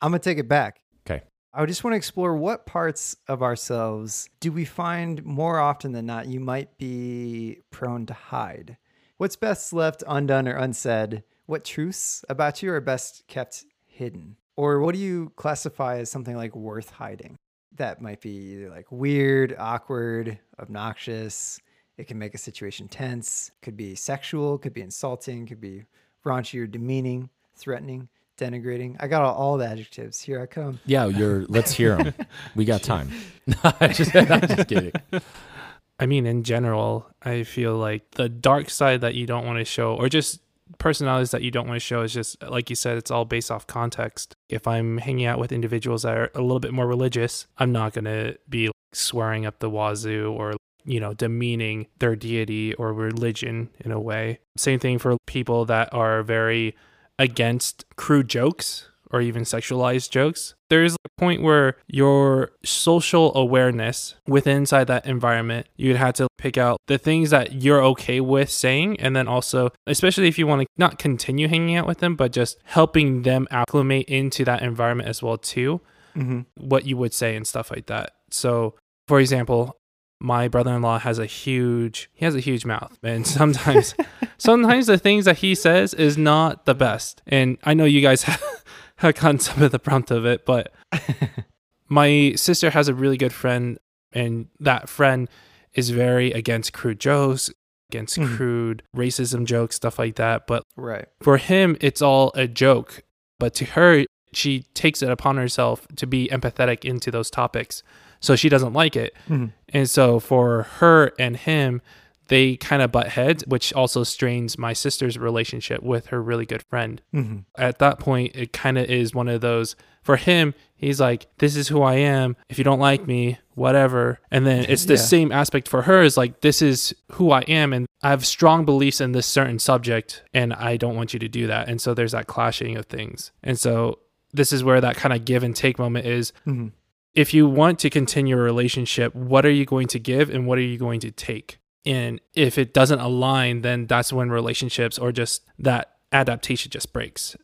I'm gonna take it back. Okay. I just want to explore what parts of ourselves do we find more often than not you might be prone to hide. What's best left undone or unsaid? What truths about you are best kept hidden? Or what do you classify as something like worth hiding? That might be either like weird, awkward, obnoxious. It can make a situation tense. Could be sexual, could be insulting, could be raunchy or demeaning, threatening, denigrating. I got all, all the adjectives. Here I come. Yeah, you're, let's hear them. we got time. I just, I'm just kidding. I mean, in general, I feel like the dark side that you don't want to show, or just personalities that you don't want to show, is just like you said, it's all based off context. If I'm hanging out with individuals that are a little bit more religious, I'm not going to be swearing up the wazoo or you know demeaning their deity or religion in a way same thing for people that are very against crude jokes or even sexualized jokes there's a point where your social awareness within inside that environment you'd have to pick out the things that you're okay with saying and then also especially if you want to not continue hanging out with them but just helping them acclimate into that environment as well too Mm-hmm. what you would say and stuff like that. So, for example, my brother-in-law has a huge he has a huge mouth, and sometimes sometimes the things that he says is not the best. And I know you guys have, have gotten some of the brunt of it, but my sister has a really good friend, and that friend is very against crude jokes, against Mhm. crude racism jokes, stuff like that. But Right. for him it's all a joke but to her she takes it upon herself to be empathetic into those topics so she doesn't like it Mhm. and so for her and him they kind of butt heads which also strains my sister's relationship with her really good friend Mm-hmm. at that point it kind of is one of those for him he's like this is who i am if you don't like me whatever and then it's the Yeah. same aspect for her is like this is who i am and i have strong beliefs in this certain subject and i don't want you to do that and so there's that clashing of things and so this is where that kind of give and take moment is Mm-hmm. if you want to continue a relationship, what are you going to give and what are you going to take? And if it doesn't align, then that's when relationships or just that adaptation just breaks.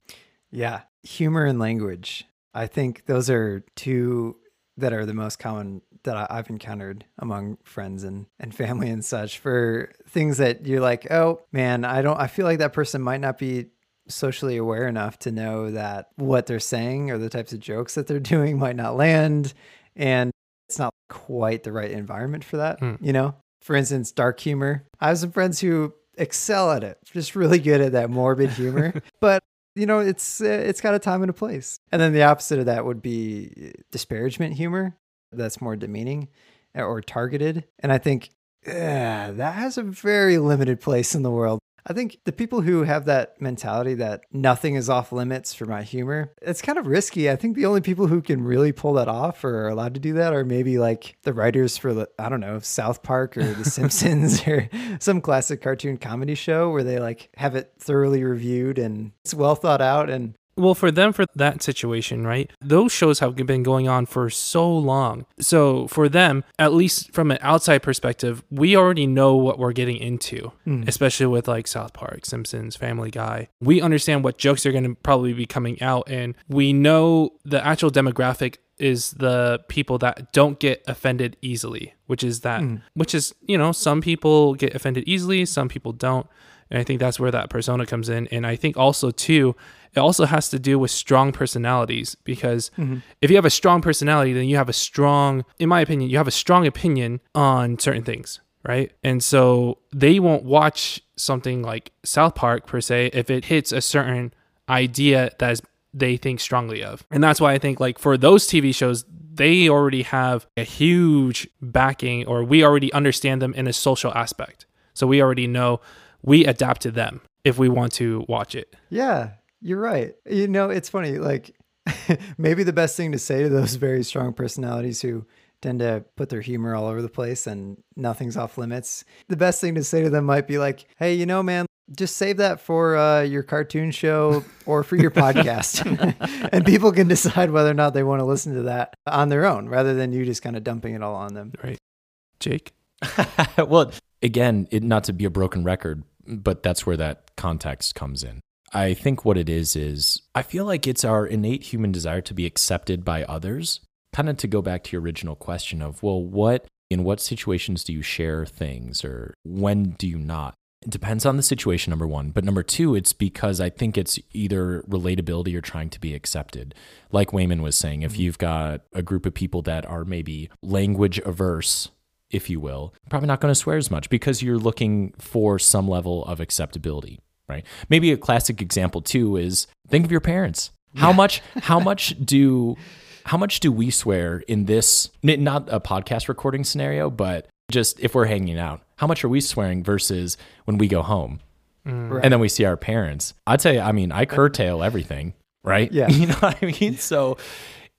Yeah. Humor and language. I think those are two that are the most common that I've encountered among friends and, and family and such for things that you're like, oh man, I don't, I feel like that person might not be socially aware enough to know that what they're saying or the types of jokes that they're doing might not land. And it's not quite the right environment for that, Hmm. you know? For instance, dark humor. I have some friends who excel at it, just really good at that morbid humor. but you know, it's uh, it's got a time and a place. And then the opposite of that would be disparagement humor. That's more demeaning uh, or targeted. And I think uh, that has a very limited place in the world. I think the people who have that mentality that nothing is off limits for my humor, it's kind of risky. I think the only people who can really pull that off or are allowed to do that are maybe like the writers for, the- I don't know, South Park or The Simpsons or some classic cartoon comedy show where they like have it thoroughly reviewed and it's well thought out. And Well, for them, for that situation, right? Those shows have been going on for so long. So for them, at least from an outside perspective, we already know what we're getting into, hmm. especially with like South Park, Simpsons, Family Guy. We understand what jokes are going to probably be coming out, and we know the actual demographic is the people that don't get offended easily, which is that, hmm. which is, you know, some people get offended easily, some people don't. And I think that's where that persona comes in. And I think also, too, it also has to do with strong personalities because mm-hmm. if you have a strong personality, then you have a strong, in my opinion, you have a strong opinion on certain things, right? And so they won't watch something like South Park per se if it hits a certain idea that is they think strongly of. And that's why I think like for those TV shows, they already have a huge backing or we already understand them in a social aspect. So we already know we adapt to them if we want to watch it. Yeah, you're right. You know, it's funny. Like, maybe the best thing to say to those very strong personalities who tend to put their humor all over the place and nothing's off limits, the best thing to say to them might be like, hey, you know, man, just save that for uh, your cartoon show or for your podcast. and people can decide whether or not they want to listen to that on their own rather than you just kind of dumping it all on them. Right. Jake? well, again, it, not to be a broken record, but that's where that context comes in. I think what it is is I feel like it's our innate human desire to be accepted by others. Kind of to go back to your original question of, well, what in what situations do you share things or when do you not? It depends on the situation, number one. But number two, it's because I think it's either relatability or trying to be accepted. Like Wayman was saying, if mm-hmm. you've got a group of people that are maybe language averse, if you will, probably not going to swear as much because you're looking for some level of acceptability, right? Maybe a classic example too is think of your parents. How much how much do how much do we swear in this not a podcast recording scenario, but just if we're hanging out? How much are we swearing versus when we go home Right. and then we see our parents? I'd say I mean, I curtail everything, right? Yeah. You know what I mean? So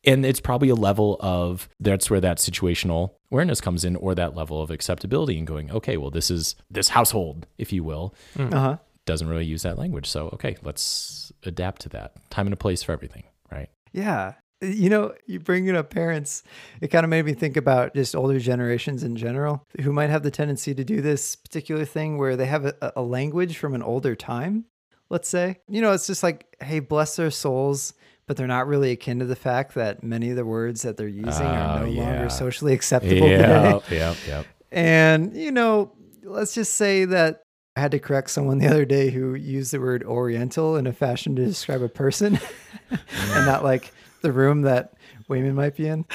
and it's probably a level of that's where that situational awareness comes in or that level of acceptability and going okay well this is this household if you will Uh huh. Doesn't really use that language so okay let's adapt to that time and a place for everything right Yeah. You know, you bringing up parents, it kind of made me think about just older generations in general who might have the tendency to do this particular thing where they have a, a language from an older time, let's say. You know, it's just like, hey, bless their souls, but they're not really akin to the fact that many of the words that they're using are Oh, no yeah. longer socially acceptable today. yeah yeah And, you know, let's just say that I had to correct someone the other day who used the word oriental in a fashion to describe a person and not like the room that Wayman might be in.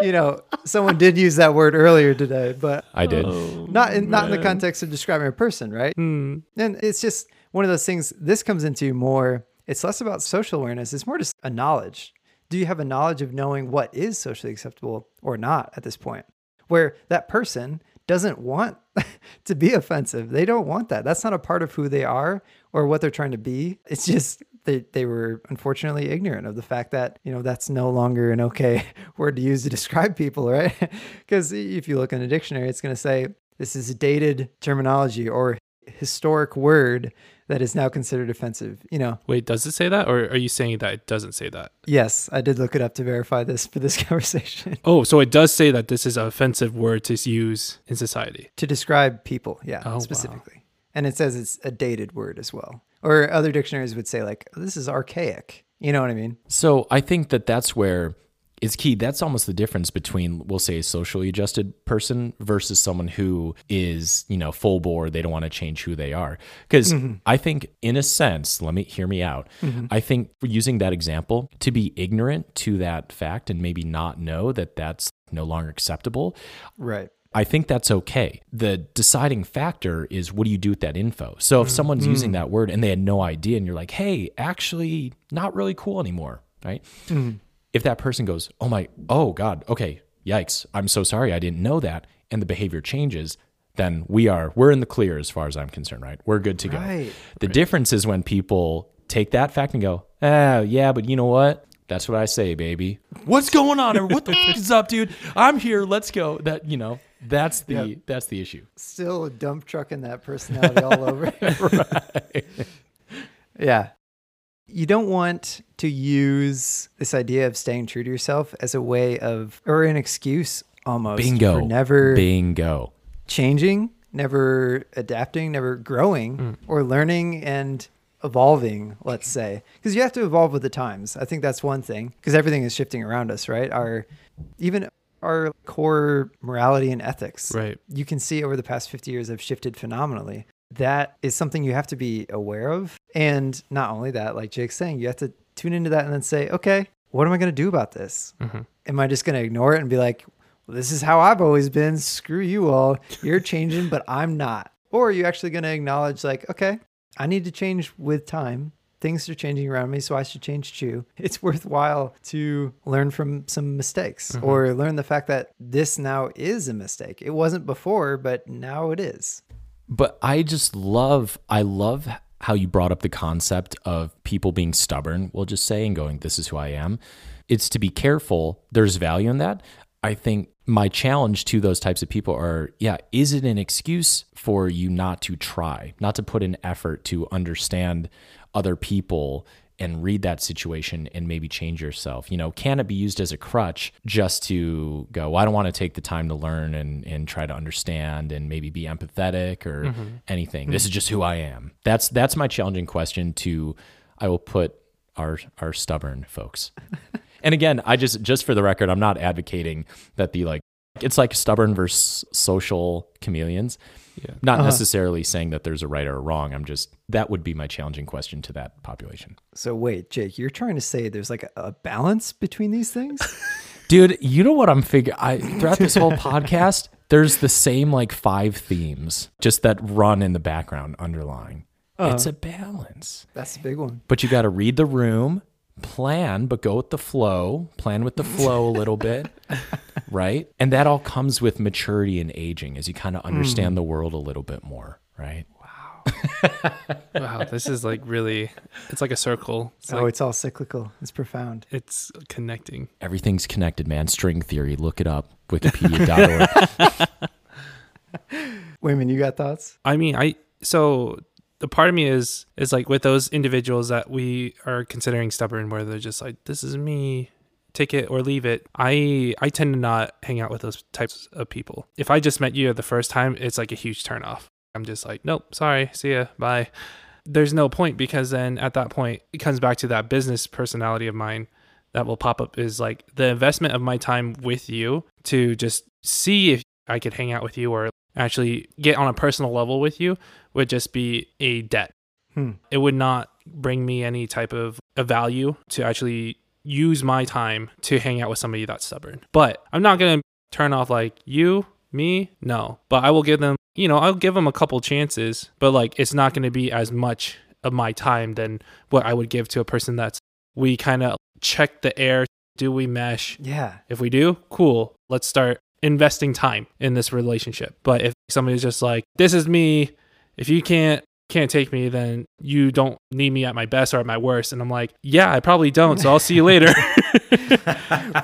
you know, someone did use that word earlier today, but i did not in, not in the context of describing a person, right? Hmm. And it's just one of those things this comes into more, it's less about social awareness, it's more just a knowledge. Do you have a knowledge of knowing what is socially acceptable or not at this point? Where that person doesn't want to be offensive. They don't want that. That's not a part of who they are or what they're trying to be. It's just they, they were unfortunately ignorant of the fact that, you know, that's no longer an okay word to use to describe people, right? Because if you look in a dictionary, it's going to say this is dated terminology or historic word that is now considered offensive. You know, Wait, does it say that? Or are you saying that it doesn't say that? yes, I did look it up to verify this for this conversation Oh, so it does say that this is an offensive word to use in society. to describe people. Yeah, Oh, wow. specifically. And it says it's a dated word as well. Or other dictionaries would say, like, this is archaic. You know what I mean? So I think that that's where it's key. That's almost the difference between, we'll say, a socially adjusted person versus someone who is, you know, full bore. They don't want to change who they are. Because mm-hmm. I think, in a sense, let me hear me out. Mm-hmm. I think using that example, to be ignorant to that fact and maybe not know that that's no longer acceptable, Right. I think that's okay. The deciding factor is what do you do with that info? So if mm-hmm. someone's using mm. that word and they had no idea and you're like, hey, actually, not really cool anymore, right? If that person goes, oh my, oh God, okay, yikes, I'm so sorry, I didn't know that, and the behavior changes, then we are, we're in the clear as far as I'm concerned, right? We're good to go. Right. The difference is when people take that fact and go, oh, yeah, but you know what? That's what I say, baby. What's going on? Or what the f- is up, dude? I'm here. Let's go. That, you know, That's the Yep. that's the issue. Still a dump trucking that personality all over. right. Yeah. You don't want to use this idea of staying true to yourself as a way of, or an excuse almost Bingo. for never Bingo. changing, never adapting, never growing mm. or learning and evolving, let's say. Because you have to evolve with the times. I think that's one thing because everything is shifting around us, right? Our, even our core morality and ethics Right. you can see over the past 50 years have shifted phenomenally. That is something you have to be aware of. And not only that, like Jake's saying, you have to tune into that and then say, okay, what am I going to do about this? Mhm. Am I just going to ignore it and be like, well, this is how I've always been. Screw you all. You're changing, but I'm not. Or are you actually going to acknowledge, like, okay, I need to change with time. Things are changing around me, so I should change too. It's worthwhile to learn from some mistakes Mhm. or learn the fact that this now is a mistake. It wasn't before, but now it is. But I just love, I love how you brought up the concept of people being stubborn, we'll just say, and going, this is who I am. It's to be careful. There's value in that. I think my challenge to those types of people are, yeah, is it an excuse for you not to try, not to put in effort to understand other people and read that situation and maybe change yourself? You know, can it be used as a crutch just to go, well, I don't want to take the time to learn and, and try to understand and maybe be empathetic or mm-hmm. anything. This mm-hmm. is just who I am. That's that's my challenging question to I will put our our stubborn folks. and again, I just just for the record, I'm not advocating that the like it's like stubborn versus social chameleons. Yeah. Not Uh-huh. necessarily saying that there's a right or a wrong. I'm just that would be my challenging question to that population. So, wait, Jake, you're trying to say there's like a, a balance between these things? Dude, you know what I'm figuring? I throughout this whole podcast, there's the same like five themes just that run in the background underlying. It's a balance. That's a big one. But you got to read the room, plan, but go with the flow, plan with the flow a little bit, right? And that all comes with maturity and aging as you kind of understand hmm. the world a little bit more, right? Wow, wow, this is like really, it's like a circle. It's oh, like, it's all cyclical. It's profound. it's connecting. Everything's connected, man. String theory, look it up, wikipedia.org. Wayman, you got thoughts? I mean, I so the part of me is is like with those individuals that we are considering stubborn, where they're just like, "This is me, take it or leave it." I I tend to not hang out with those types of people. If I just met you the first time, it's like a huge turnoff. I'm just like, "Nope, sorry, see ya, bye." There's no point because then at that point it comes back to that business personality of mine that will pop up is like the investment of my time with you to just see if I could hang out with you or actually get on a personal level with you would just be a debt. Hmm. It would not bring me any type of a value to actually use my time to hang out with somebody that's stubborn. But I'm not going to turn off like you, me, no. But I will give them, you know, I'll give them a couple chances, but like it's not going to be as much of my time than what I would give to a person that's we kind of check the air. Do we mesh? Yeah. If we do, cool. Let's start investing time in this relationship. But if somebody's just like, this is me, if you can't can't take me, then you don't need me at my best or at my worst. And I'm like, yeah, I probably don't. So I'll see you later.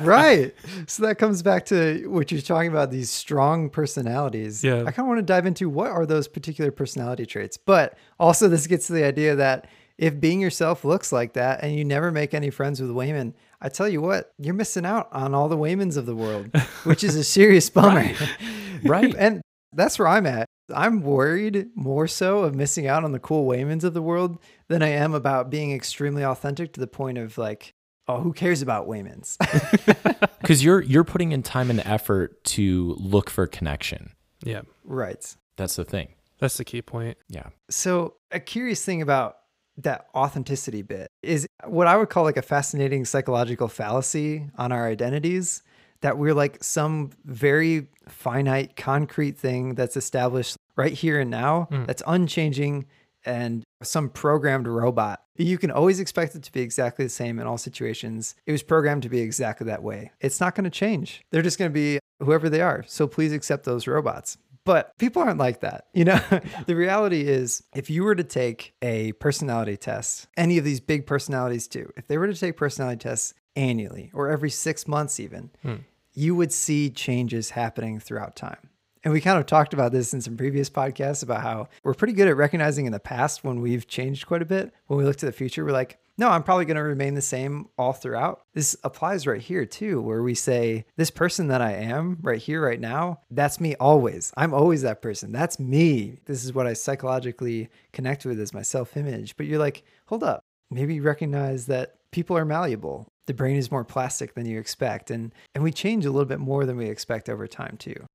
right. So that comes back to what you're talking about these strong personalities. Yeah. I kind of want to dive into what are those particular personality traits. But also, this gets to the idea that if being yourself looks like that and you never make any friends with Wayman, I tell you what, you're missing out on all the Waymans of the world, which is a serious bummer. right. and that's where I'm at. I'm worried more so of missing out on the cool Waymans of the world than I am about being extremely authentic to the point of like, oh, who cares about Waymans? Because you're you're putting in time and effort to look for connection. yeah, right. That's the thing. that's the key point. Yeah. So, a curious thing about that authenticity bit is what I would call like a fascinating psychological fallacy on our identities that we're like some very finite, concrete thing that's established right here and now, Mm. that's unchanging and some programmed robot. You can always expect it to be exactly the same in all situations. It was programmed to be exactly that way. It's not going to change. They're just going to be whoever they are. So please accept those robots. But people aren't like that. You know, the reality is if you were to take a personality test, any of these big personalities too, if they were to take personality tests annually or every six months even, Hmm. you would see changes happening throughout time. And we kind of talked about this in some previous podcasts about how we're pretty good at recognizing in the past when we've changed quite a bit. When we look to the future, we're like, no, I'm probably going to remain the same all throughout. This applies right here too, where we say, this person that I am right here, right now, that's me always. I'm always that person. That's me. This is what I psychologically connect with as my self image. But you're like, hold up. Maybe recognize that people are malleable. The brain is more plastic than you expect. And, and we change a little bit more than we expect over time too.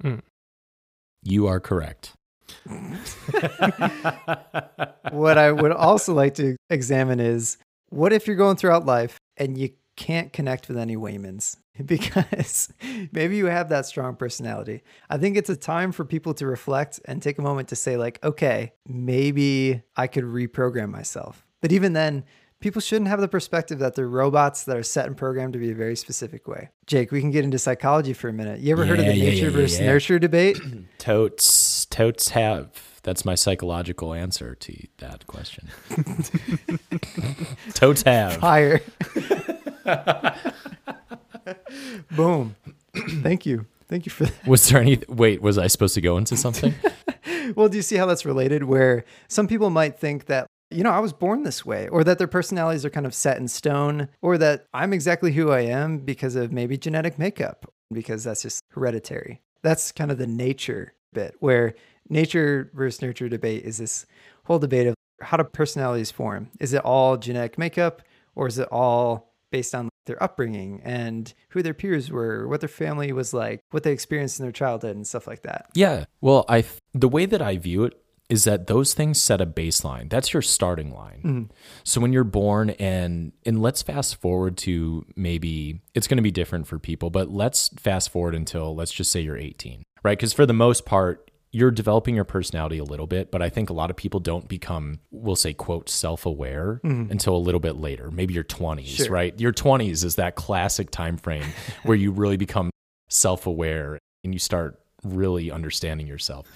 Hmm. You are correct. what I would also like to examine is what if you're going throughout life and you can't connect with any Waymans because maybe you have that strong personality. I think it's a time for people to reflect and take a moment to say, like, okay, maybe I could reprogram myself. But even then, people shouldn't have the perspective that they're robots that are set and programmed to be a very specific way. Jake, we can get into psychology for a minute. You ever heard of the yeah, nature yeah, versus yeah. nurture debate? Totes, totes have. That's my psychological answer to that question. totes have. Higher. Boom. Thank you. Thank you for that. Was there any? Wait, was I supposed to go into something? Well, do you see how that's related? Where some people might think that, you know, I was born this way, or that their personalities are kind of set in stone, or that I'm exactly who I am because of maybe genetic makeup, because that's just hereditary. That's kind of the nature bit, where nature versus nurture debate is this whole debate of how do personalities form? Is it all genetic makeup, or is it all based on their upbringing and who their peers were, what their family was like, what they experienced in their childhood, and stuff like that? yeah. Well, I the way that I view it is that those things set a baseline. That's your starting line. Mm-hmm. So when you're born and and let's fast forward to maybe it's going to be different for people, but let's fast forward until let's just say you're 18. Right? Cuz for the most part you're developing your personality a little bit, but I think a lot of people don't become, we'll say, quote, self aware mm-hmm. until a little bit later, maybe your 20s, Sure. right? Your 20s is that classic time frame where you really become self aware and you start really understanding yourself.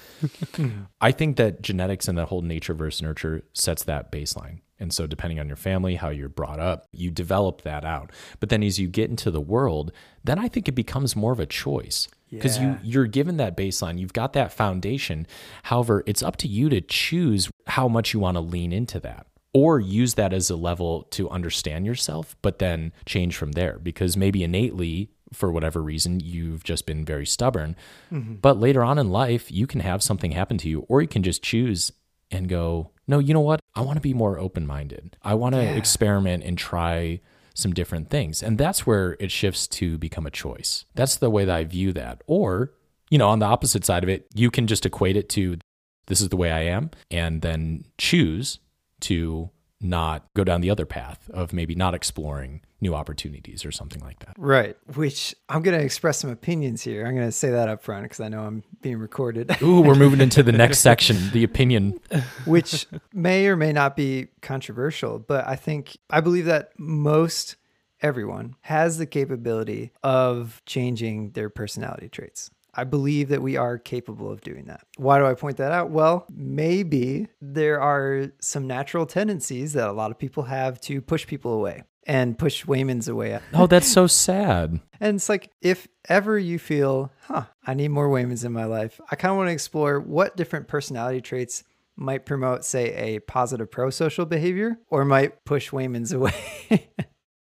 I think that genetics and that whole nature versus nurture sets that baseline. And so, depending on your family, how you're brought up, you develop that out. But then, as you get into the world, then I think it becomes more of a choice because Yeah. you you're given that baseline, you've got that foundation. However, it's up to you to choose how much you want to lean into that or use that as a level to understand yourself, but then change from there because maybe innately for whatever reason you've just been very stubborn. Mm-hmm. But later on in life, you can have something happen to you or you can just choose and go, "No, you know what? I want to be more open-minded. I want to Yeah. experiment and try some different things." And that's where it shifts to become a choice. That's the way that I view that. Or, you know, on the opposite side of it, you can just equate it to this is the way I am and then choose to not go down the other path of maybe not exploring new opportunities or something like that. Right. Which I'm going to express some opinions here. I'm going to say that up front because I know I'm being recorded, Ooh, we're moving into the next section, the opinion. which may or may not be controversial. But I think, I believe that most everyone has the capability of changing their personality traits. I believe that we are capable of doing that. Why do I point that out? Well, maybe there are some natural tendencies that a lot of people have to push people away and push Waymans away. Oh, that's so sad. And it's like, if ever you feel, huh, I need more Waymans in my life, I kind of want to explore what different personality traits might promote, say, a positive pro social behavior or might push Waymans away.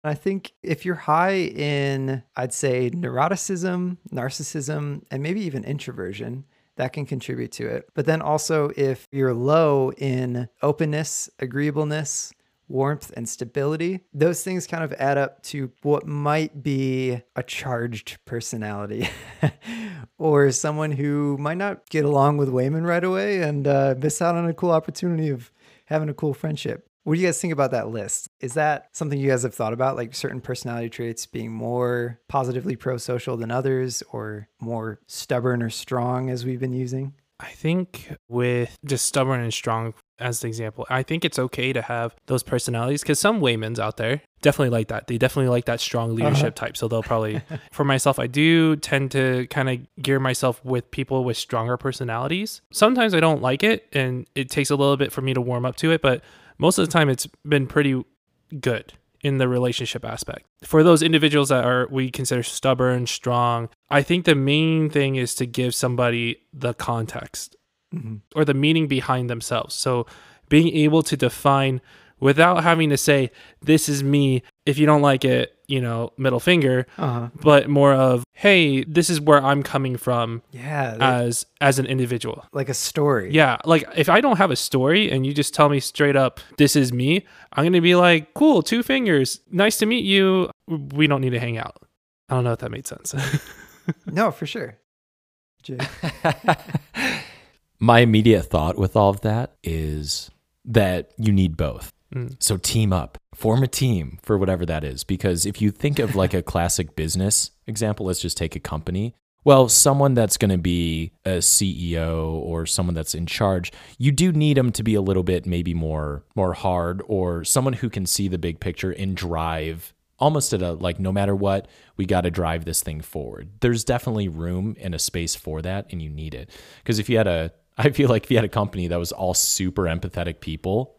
I think if you're high in, I'd say, neuroticism, narcissism, and maybe even introversion, that can contribute to it. But then also, if you're low in openness, agreeableness, warmth and stability, those things kind of add up to what might be a charged personality or someone who might not get along with Wayman right away and uh, miss out on a cool opportunity of having a cool friendship. What do you guys think about that list? Is that something you guys have thought about, like certain personality traits being more positively pro social than others or more stubborn or strong as we've been using? I think with just stubborn and strong as the example, I think it's okay to have those personalities because some Waymans out there definitely like that. They definitely like that strong uh-huh. leadership type. So they'll probably, for myself, I do tend to kind of gear myself with people with stronger personalities. Sometimes I don't like it and it takes a little bit for me to warm up to it, but most of the time it's been pretty good. in the relationship aspect. For those individuals that are we consider stubborn, strong, I think the main thing is to give somebody the context Mm-hmm. or the meaning behind themselves. So being able to define without having to say this is me if you don't like it, you know, middle finger, Uh-huh. but more of hey, this is where I'm coming from Yeah. like- as as an individual. like a story. Yeah, like if I don't have a story and you just tell me straight up, this is me, I'm going to be like, cool, two fingers. Nice to meet you. We don't need to hang out. I don't know if that made sense. No, for sure. My immediate thought with all of that is that you need both. Mm. So team up, form a team for whatever that is. Because if you think of like a classic business example, let's just take a company. Well, someone that's going to be a CEO or someone that's in charge, you do need them to be a little bit maybe more more hard or someone who can see the big picture and drive almost at a like no matter what, we got to drive this thing forward. There's definitely room and a space for that and you need it. Because if you had a I feel like if you had a company that was all super empathetic people,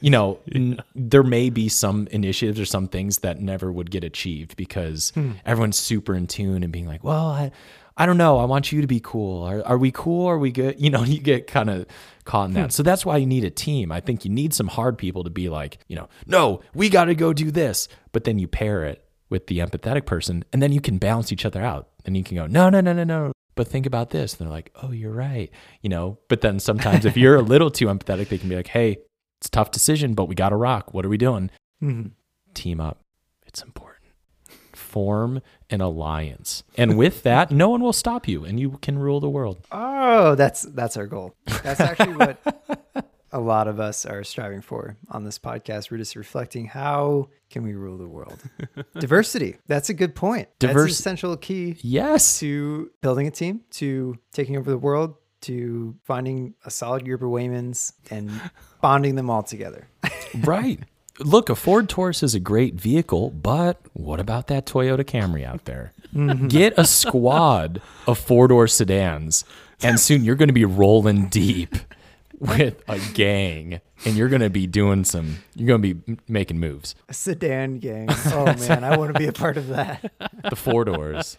you know, n- there may be some initiatives or some things that never would get achieved because hmm. everyone's super in tune and being like, well, I, I don't know. I want you to be cool. Are, are we cool? Are we good? You know, you get kind of caught in that. Hmm. So that's why you need a team. I think you need some hard people to be like, you know, no, we got to go do this. But then you pair it with the empathetic person and then you can balance each other out. And you can go, no, no, no, no, no. But think about this. And they're like, oh, you're right. You know, but then sometimes if you're a little too empathetic, they can be like, hey, it's a tough decision, but we got to rock. What are we doing? Mhm. Team up. It's important. Form an alliance. And with that, no one will stop you and you can rule the world. Oh, that's that's our goal. That's actually what a lot of us are striving for on this podcast. We're just reflecting how can we rule the world. Diversity. That's a good point. That's an Divers- essential key Yes. to building a team, to taking over the world, to finding a solid group of Waymans and bonding them all together. right. Look, a Ford Taurus is a great vehicle, but what about that Toyota Camry out there? Mm-hmm. Get a squad of four door sedans, and soon you're going to be rolling deep with a gang, and you're going to be doing some, you're going to be making moves. A sedan gang. Oh man, I want to be a part of that. The four doors.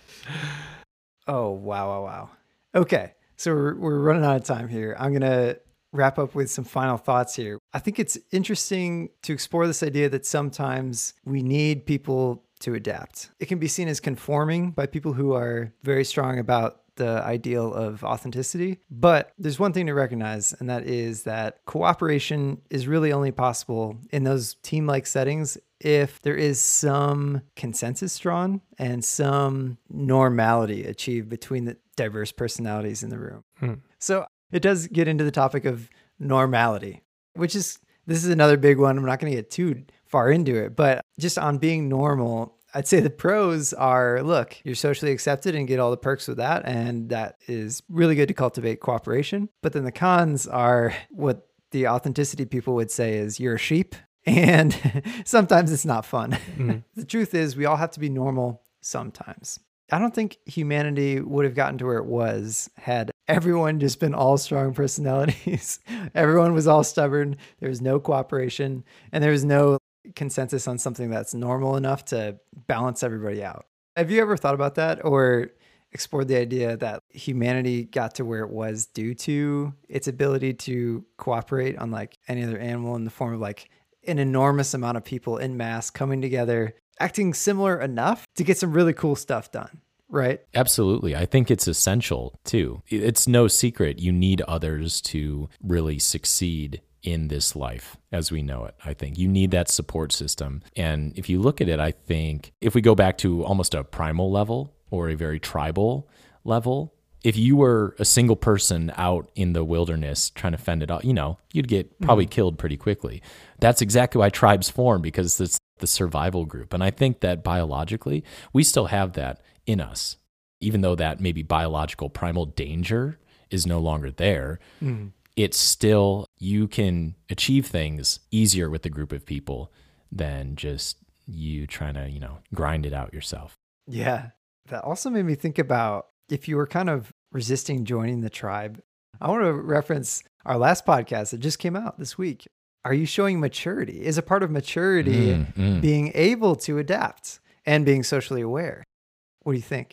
Oh, wow, wow, wow. Okay. So we're, we're running out of time here. I'm going to wrap up with some final thoughts here. I think it's interesting to explore this idea that sometimes we need people to adapt. It can be seen as conforming by people who are very strong about the ideal of authenticity. But there's one thing to recognize, and that is that cooperation is really only possible in those team like settings if there is some consensus drawn and some normality achieved between the diverse personalities in the room. Hmm. So it does get into the topic of normality, which is this is another big one. I'm not going to get too far into it, but just on being normal, I'd say the pros are look, you're socially accepted and get all the perks with that. And that is really good to cultivate cooperation. But then the cons are what the authenticity people would say is you're a sheep. And sometimes it's not fun. Mhm. the truth is, we all have to be normal sometimes. I don't think humanity would have gotten to where it was had everyone just been all strong personalities. everyone was all stubborn. There was no cooperation and there was no consensus on something that's normal enough to balance everybody out. Have you ever thought about that or explored the idea that humanity got to where it was due to its ability to cooperate unlike any other animal in the form of like an enormous amount of people in mass coming together, acting similar enough to get some really cool stuff done, right? Absolutely. I think it's essential too. It's no secret you need others to really succeed in this life as we know it. I think you need that support system. And if you look at it, I think if we go back to almost a primal level or a very tribal level, if you were a single person out in the wilderness trying to fend it off, you know, you'd get probably mm-hmm. killed pretty quickly. That's exactly why tribes form because it's the survival group. And I think that biologically, we still have that in us, even though that maybe biological primal danger is no longer there. Mm. It's still, you can achieve things easier with a group of people than just you trying to, you know, grind it out yourself. Yeah. That also made me think about if you were kind of resisting joining the tribe. I want to reference our last podcast that just came out this week. are you showing maturity? Is a part of maturity Mm, mm. being able to adapt and being socially aware? What do you think?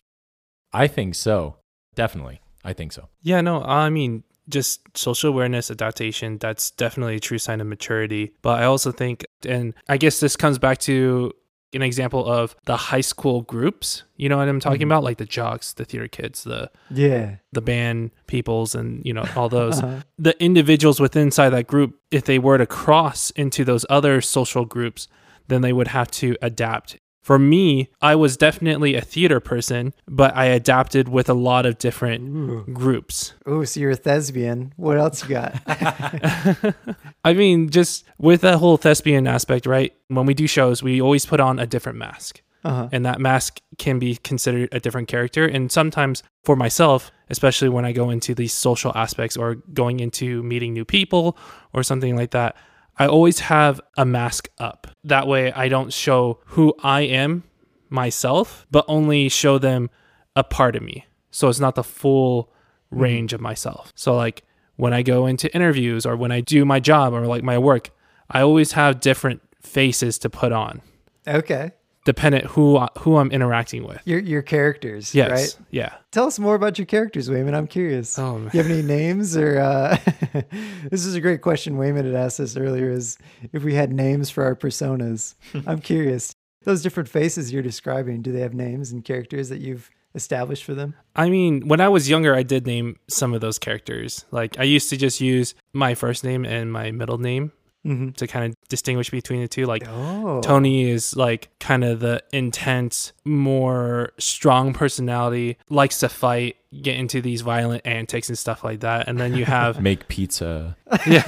I think so. Definitely. I think so. Yeah, no, I mean, just social awareness, adaptation, that's definitely a true sign of maturity. But I also think, and I guess this comes back to an example of the high school groups. You know what I'm talking Mhm. about? Like the jocks, the theater kids, the Yeah. the band peoples, and you know all those. Uh-huh. the individuals within inside that group, if they were to cross into those other social groups, then they would have to adapt. For me, I was definitely a theater person, but I adapted with a lot of different Ooh. groups. Oh, so you're a thespian. What else you got? I mean, just with that whole thespian aspect, right? When we do shows, we always put on a different mask. Uh-huh. and that mask can be considered a different character. And sometimes for myself, especially when I go into these social aspects or going into meeting new people or something like that, I always have a mask up. That way I don't show who I am myself, but only show them a part of me. So it's not the full hmm. range of myself. So like when I go into interviews or when I do my job or like my work, I always have different faces to put on Okay. Dependent who who I'm interacting with. Your your characters, Yes. right? Yeah. Tell us more about your characters, Wayman. I'm curious. Oh, man. you have any names or uh this is a great question Wayman had asked us earlier is if we had names for our personas. I'm curious. Those different faces you're describing, do they have names and characters that you've established for them? I mean, when I was younger, I did name some of those characters. Like I used to just use my first name and my middle name Mm-hmm. to kind of distinguish between the two. Like Oh. Tony is like kind of the intense, more strong personality, likes to fight, get into these violent antics and stuff like that. And then you have Make pizza. yeah,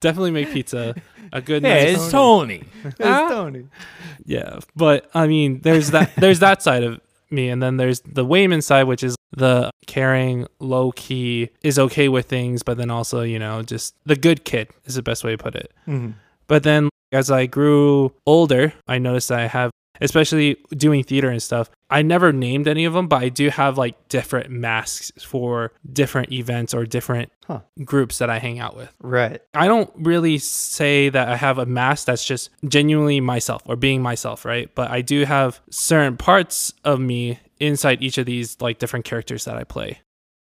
definitely make pizza. A good Hey, nice it's Tony. It's Tony. Yeah, but I mean, there's that there's that side of me, and then there's the Wayman side, which is the caring, low key, is okay with things, but then also you know just the good kid is the best way to put it. Mhm. But then as I grew older, I noticed that I have, especially doing theater and stuff, I never named any of them, but I do have like different masks for different events or different Huh. groups that I hang out with. Right. I don't really say that I have a mask that's just genuinely myself or being myself, right? But I do have certain parts of me inside each of these like different characters that I play.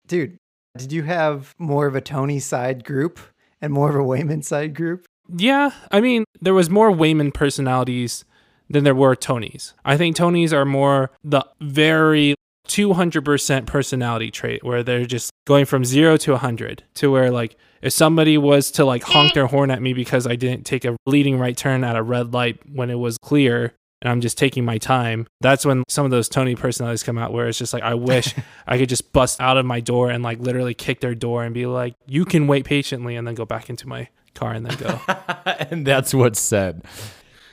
Dude, did you have more of a Tony side group and more of a Wayman side group? Yeah, I mean, there was more Wayman personalities than there were Tonys. I think Tonys are more the very 200% personality trait where they're just going from 0 to 100 to where like if somebody was to like honk their horn at me because I didn't take a leading right turn at a red light when it was clear and I'm just taking my time, that's when some of those Tony personalities come out where it's just like I wish I could just bust out of my door and like literally kick their door and be like, "You can wait patiently," and then go back into my car and then go. and that's what's said.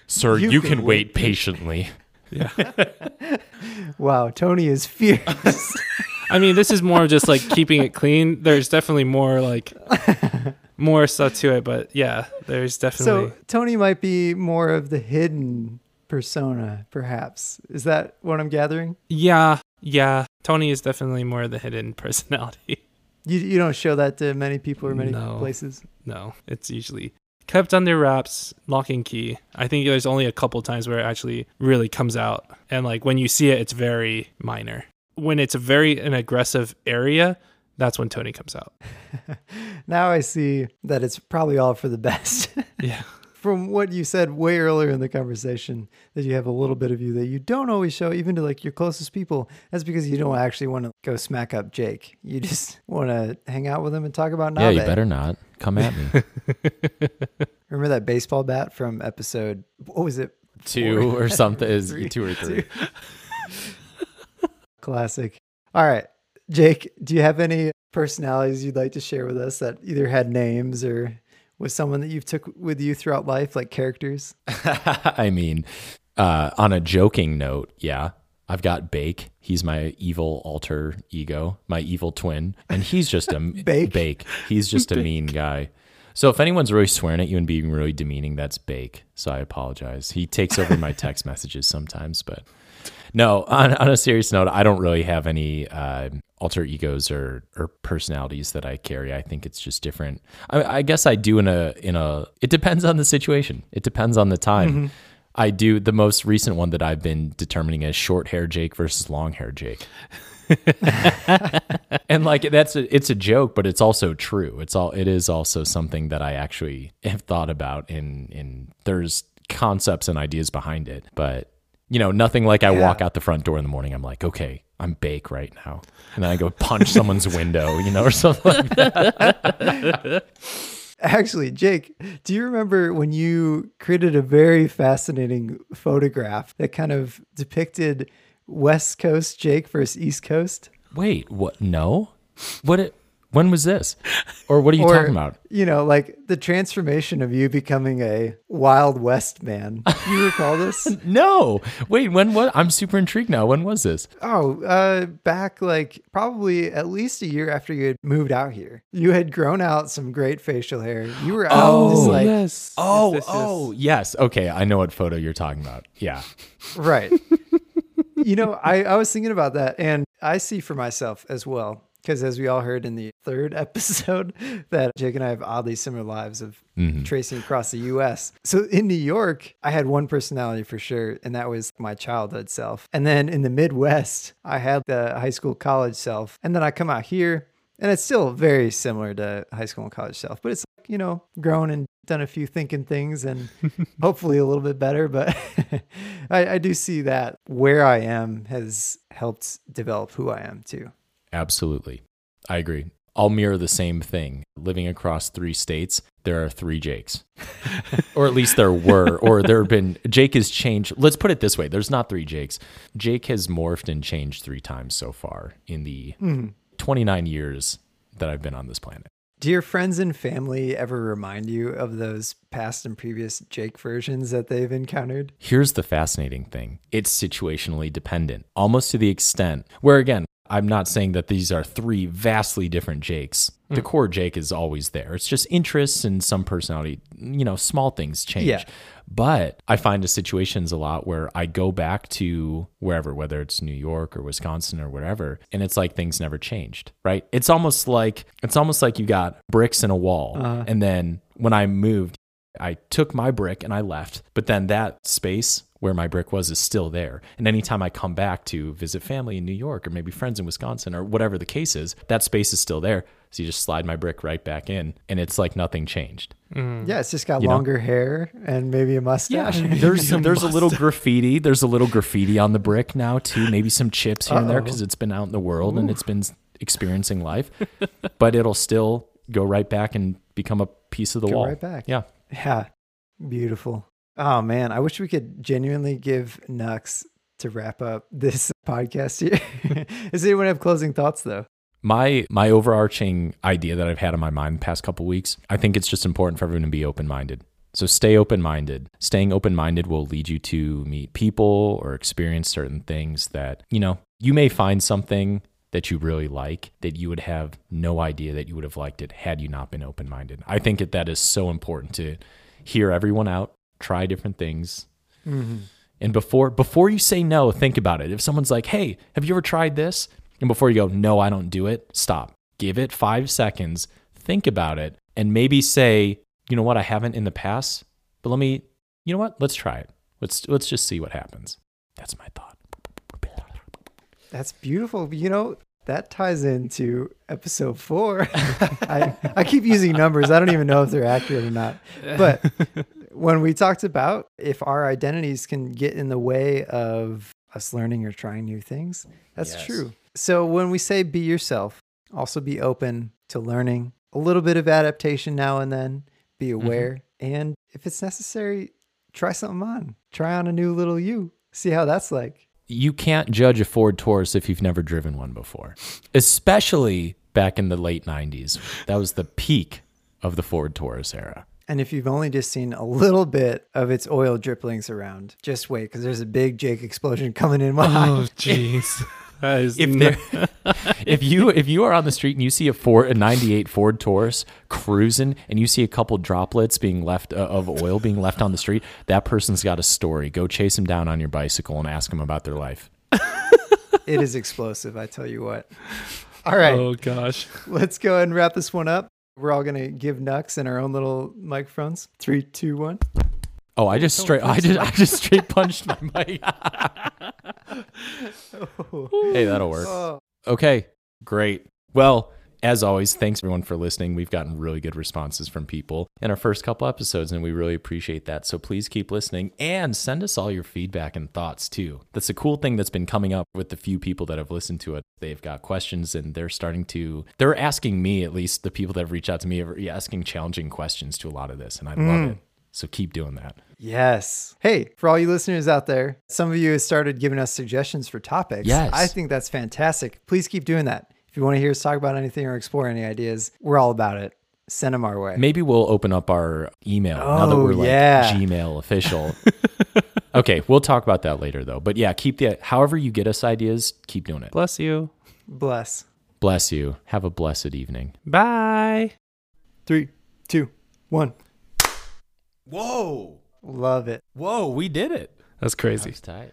Sir, You you, can can, wait wait patiently. Yeah. Wow, Tony is fierce. I mean, this is more just like keeping it clean. There's definitely more like more stuff to it, but yeah, there's definitely so Tony might be more of the hidden persona, perhaps. Is that what I'm gathering? yeah, yeah. Tony is definitely more of the hidden personality. You you don't show that to many people or many No. places. No, it's usually kept under wraps, lock and key. I think there's only a couple times where it actually really comes out, and like when you see it, it's very minor. When it's a very an aggressive area, that's when Tony comes out. now I see that it's probably all for the best. Yeah. From what you said way earlier in the conversation, that you have a little bit of you that you don't always show, even to like your closest people. That's because you don't actually want to go smack up Jake. You just want to hang out with him and talk about Yeah, you better not. Come at me. Remember that baseball bat from episode? What was it? two or something is two or three. Classic. All right, Jake. Do you have any personalities you'd like to share with us that either had names or was someone that you've took with you throughout life, like characters? I mean, uh, on a joking note, yeah, I've got Bake. He's my evil alter ego, my evil twin, and he's just a Bake? Bake. He's just a mean guy. So if anyone's really swearing at you and being really demeaning, that's Bake. So I apologize. He takes over my text messages sometimes, but no. On, on a serious note, I don't really have any uh, alter egos or or personalities that I carry. I think it's just different. I, I guess I do in a in a. It depends on the situation. It depends on the time. Mm-hmm. I do the most recent one that I've been determining as short hair Jake versus long hair Jake. and like that's a, it's a joke, but it's also true. It's all it is also something that I actually have thought about. In in there's concepts and ideas behind it, but you know nothing like I walk out the front door in the morning. I'm like, okay, I'm bake right now, and then I go punch someone's window, you know, or something like that. Actually, Jake, do you remember when you created a very fascinating photograph that kind of depicted West Coast Jake versus East Coast? Wait, what? No, what? It, when was this? Or what are you or, talking about? You know, like the transformation of you becoming a Wild West man. You recall this? No, wait, when what? I'm super intrigued now. When was this? Oh, uh, back like probably at least a year after you had moved out here. You had grown out some great facial hair. You were out Oh, just like yes. Oh, Yes, yes, yes. oh, yes. Okay, I know what photo you're talking about. Yeah. Right. you know, I, I was thinking about that and I see for myself as well. Because as we all heard in the third episode, that Jake and I have oddly similar lives of mm-hmm. tracing across the US. So in New York, I had one personality for sure, and that was my childhood self. And then in the Midwest, I had the high school college self. And then I come out here, and it's still very similar to high school and college self, but it's like, you know, grown and done a few thinking things and hopefully a little bit better. But I, I do see that where I am has helped develop who I am too. Absolutely. I agree. I'll mirror the same thing. Living across three states, there are three Jakes. or at least there were, or there have been. Jake has changed. Let's put it this way there's not three Jakes. Jake has morphed and changed three times so far in the hmm. 29 years that I've been on this planet. Do your friends and family ever remind you of those past and previous Jake versions that they've encountered? Here's the fascinating thing it's situationally dependent, almost to the extent where, again, I'm not saying that these are three vastly different Jakes. The hmm. core Jake is always there. It's just interests and some personality, you know, small things change. Yeah. But I find the situations a lot where I go back to wherever, whether it's New York or Wisconsin or whatever, and it's like things never changed, right? It's almost like it's almost like you got bricks in a wall, uh-huh. and then when I moved, I took my brick and I left, but then that space where my brick was is still there. And anytime I come back to visit family in New York or maybe friends in Wisconsin or whatever the case is, that space is still there. So you just slide my brick right back in and it's like nothing changed. Mm. Yeah, it's just got You know? longer hair and maybe a mustache. Yeah, there's there's a little graffiti. There's a little graffiti on the brick now too. Maybe some chips here and there because it's been out in the world and it's been experiencing life. but it'll still go right back and become a piece of the Go wall. right back. Yeah. Yeah, beautiful. Oh man, I wish we could genuinely give Nux to wrap up this podcast here. Does anyone have closing thoughts though? My my overarching idea that I've had in my mind the past couple weeks, I think it's just important for everyone to be open minded. So stay open minded. Staying open minded will lead you to meet people or experience certain things that, you know, you may find something that you really like that you would have no idea that you would have liked it had you not been open minded. I think that that is so important to hear everyone out, try different things. Mm-hmm. And before before you say no, think about it. If someone's like, "Hey, have you ever tried this?" and before you go, "No, I don't do it." Stop. Give it 5 seconds. Think about it and maybe say, "You know what? I haven't in the past, but let me You know what? Let's try it. Let's let's just see what happens." That's my thought. That's beautiful. You know, that ties into episode four. I, I keep using numbers. I don't even know if they're accurate or not. But when we talked about if our identities can get in the way of us learning or trying new things, that's Yes. true. So when we say be yourself, also be open to learning, a little bit of adaptation now and then, be mm-hmm. aware. And if it's necessary, try something on. Try on a new little you. See how that's like. you can't judge a Ford Taurus if you've never driven one before, especially back in the late 90s. That was the peak of the Ford Taurus era. And if you've only just seen a little bit of its oil dripplings around, just wait because there's a big Jake explosion coming in behind. Oh, jeez. If n- there, if you if you are on the street and you see a Ford a 98 Ford Taurus cruising and you see a couple droplets being left uh, of oil being left on the street, that person's got a story. Go chase him down on your bicycle and ask them about their life. it is explosive, I tell you what. All right, Oh gosh. let's go ahead and wrap this one up. We're all gonna give Nux in our own little microphones. Three, two, one. Oh, I just straight I just I just straight punched my mic. hey, that'll work. Oh. Okay, great. Well, as always, thanks everyone for listening. We've gotten really good responses from people in our first couple episodes, and we really appreciate that. So please keep listening and send us all your feedback and thoughts too. That's a cool thing that's been coming up with the few people that have listened to it. They've got questions and they're starting to, they're asking me, at least the people that have reached out to me, are asking challenging questions to a lot of this, and I love mm. it. So keep doing that. Yes. Hey, for all you listeners out there, some of you have started giving us suggestions for topics. Yes. I think that's fantastic. Please keep doing that. If you want to hear us talk about anything or explore any ideas, we're all about it. Send them our way. Maybe we'll open up our email now that Oh, we're like yeah. Gmail official. okay, we'll talk about that later though. But yeah, keep the however you get us ideas, keep doing it. Bless you. Bless. Bless you. Have a blessed evening. Bye. Three, two, one. Whoa. Love it. Whoa, we did it. That's crazy. That's tight.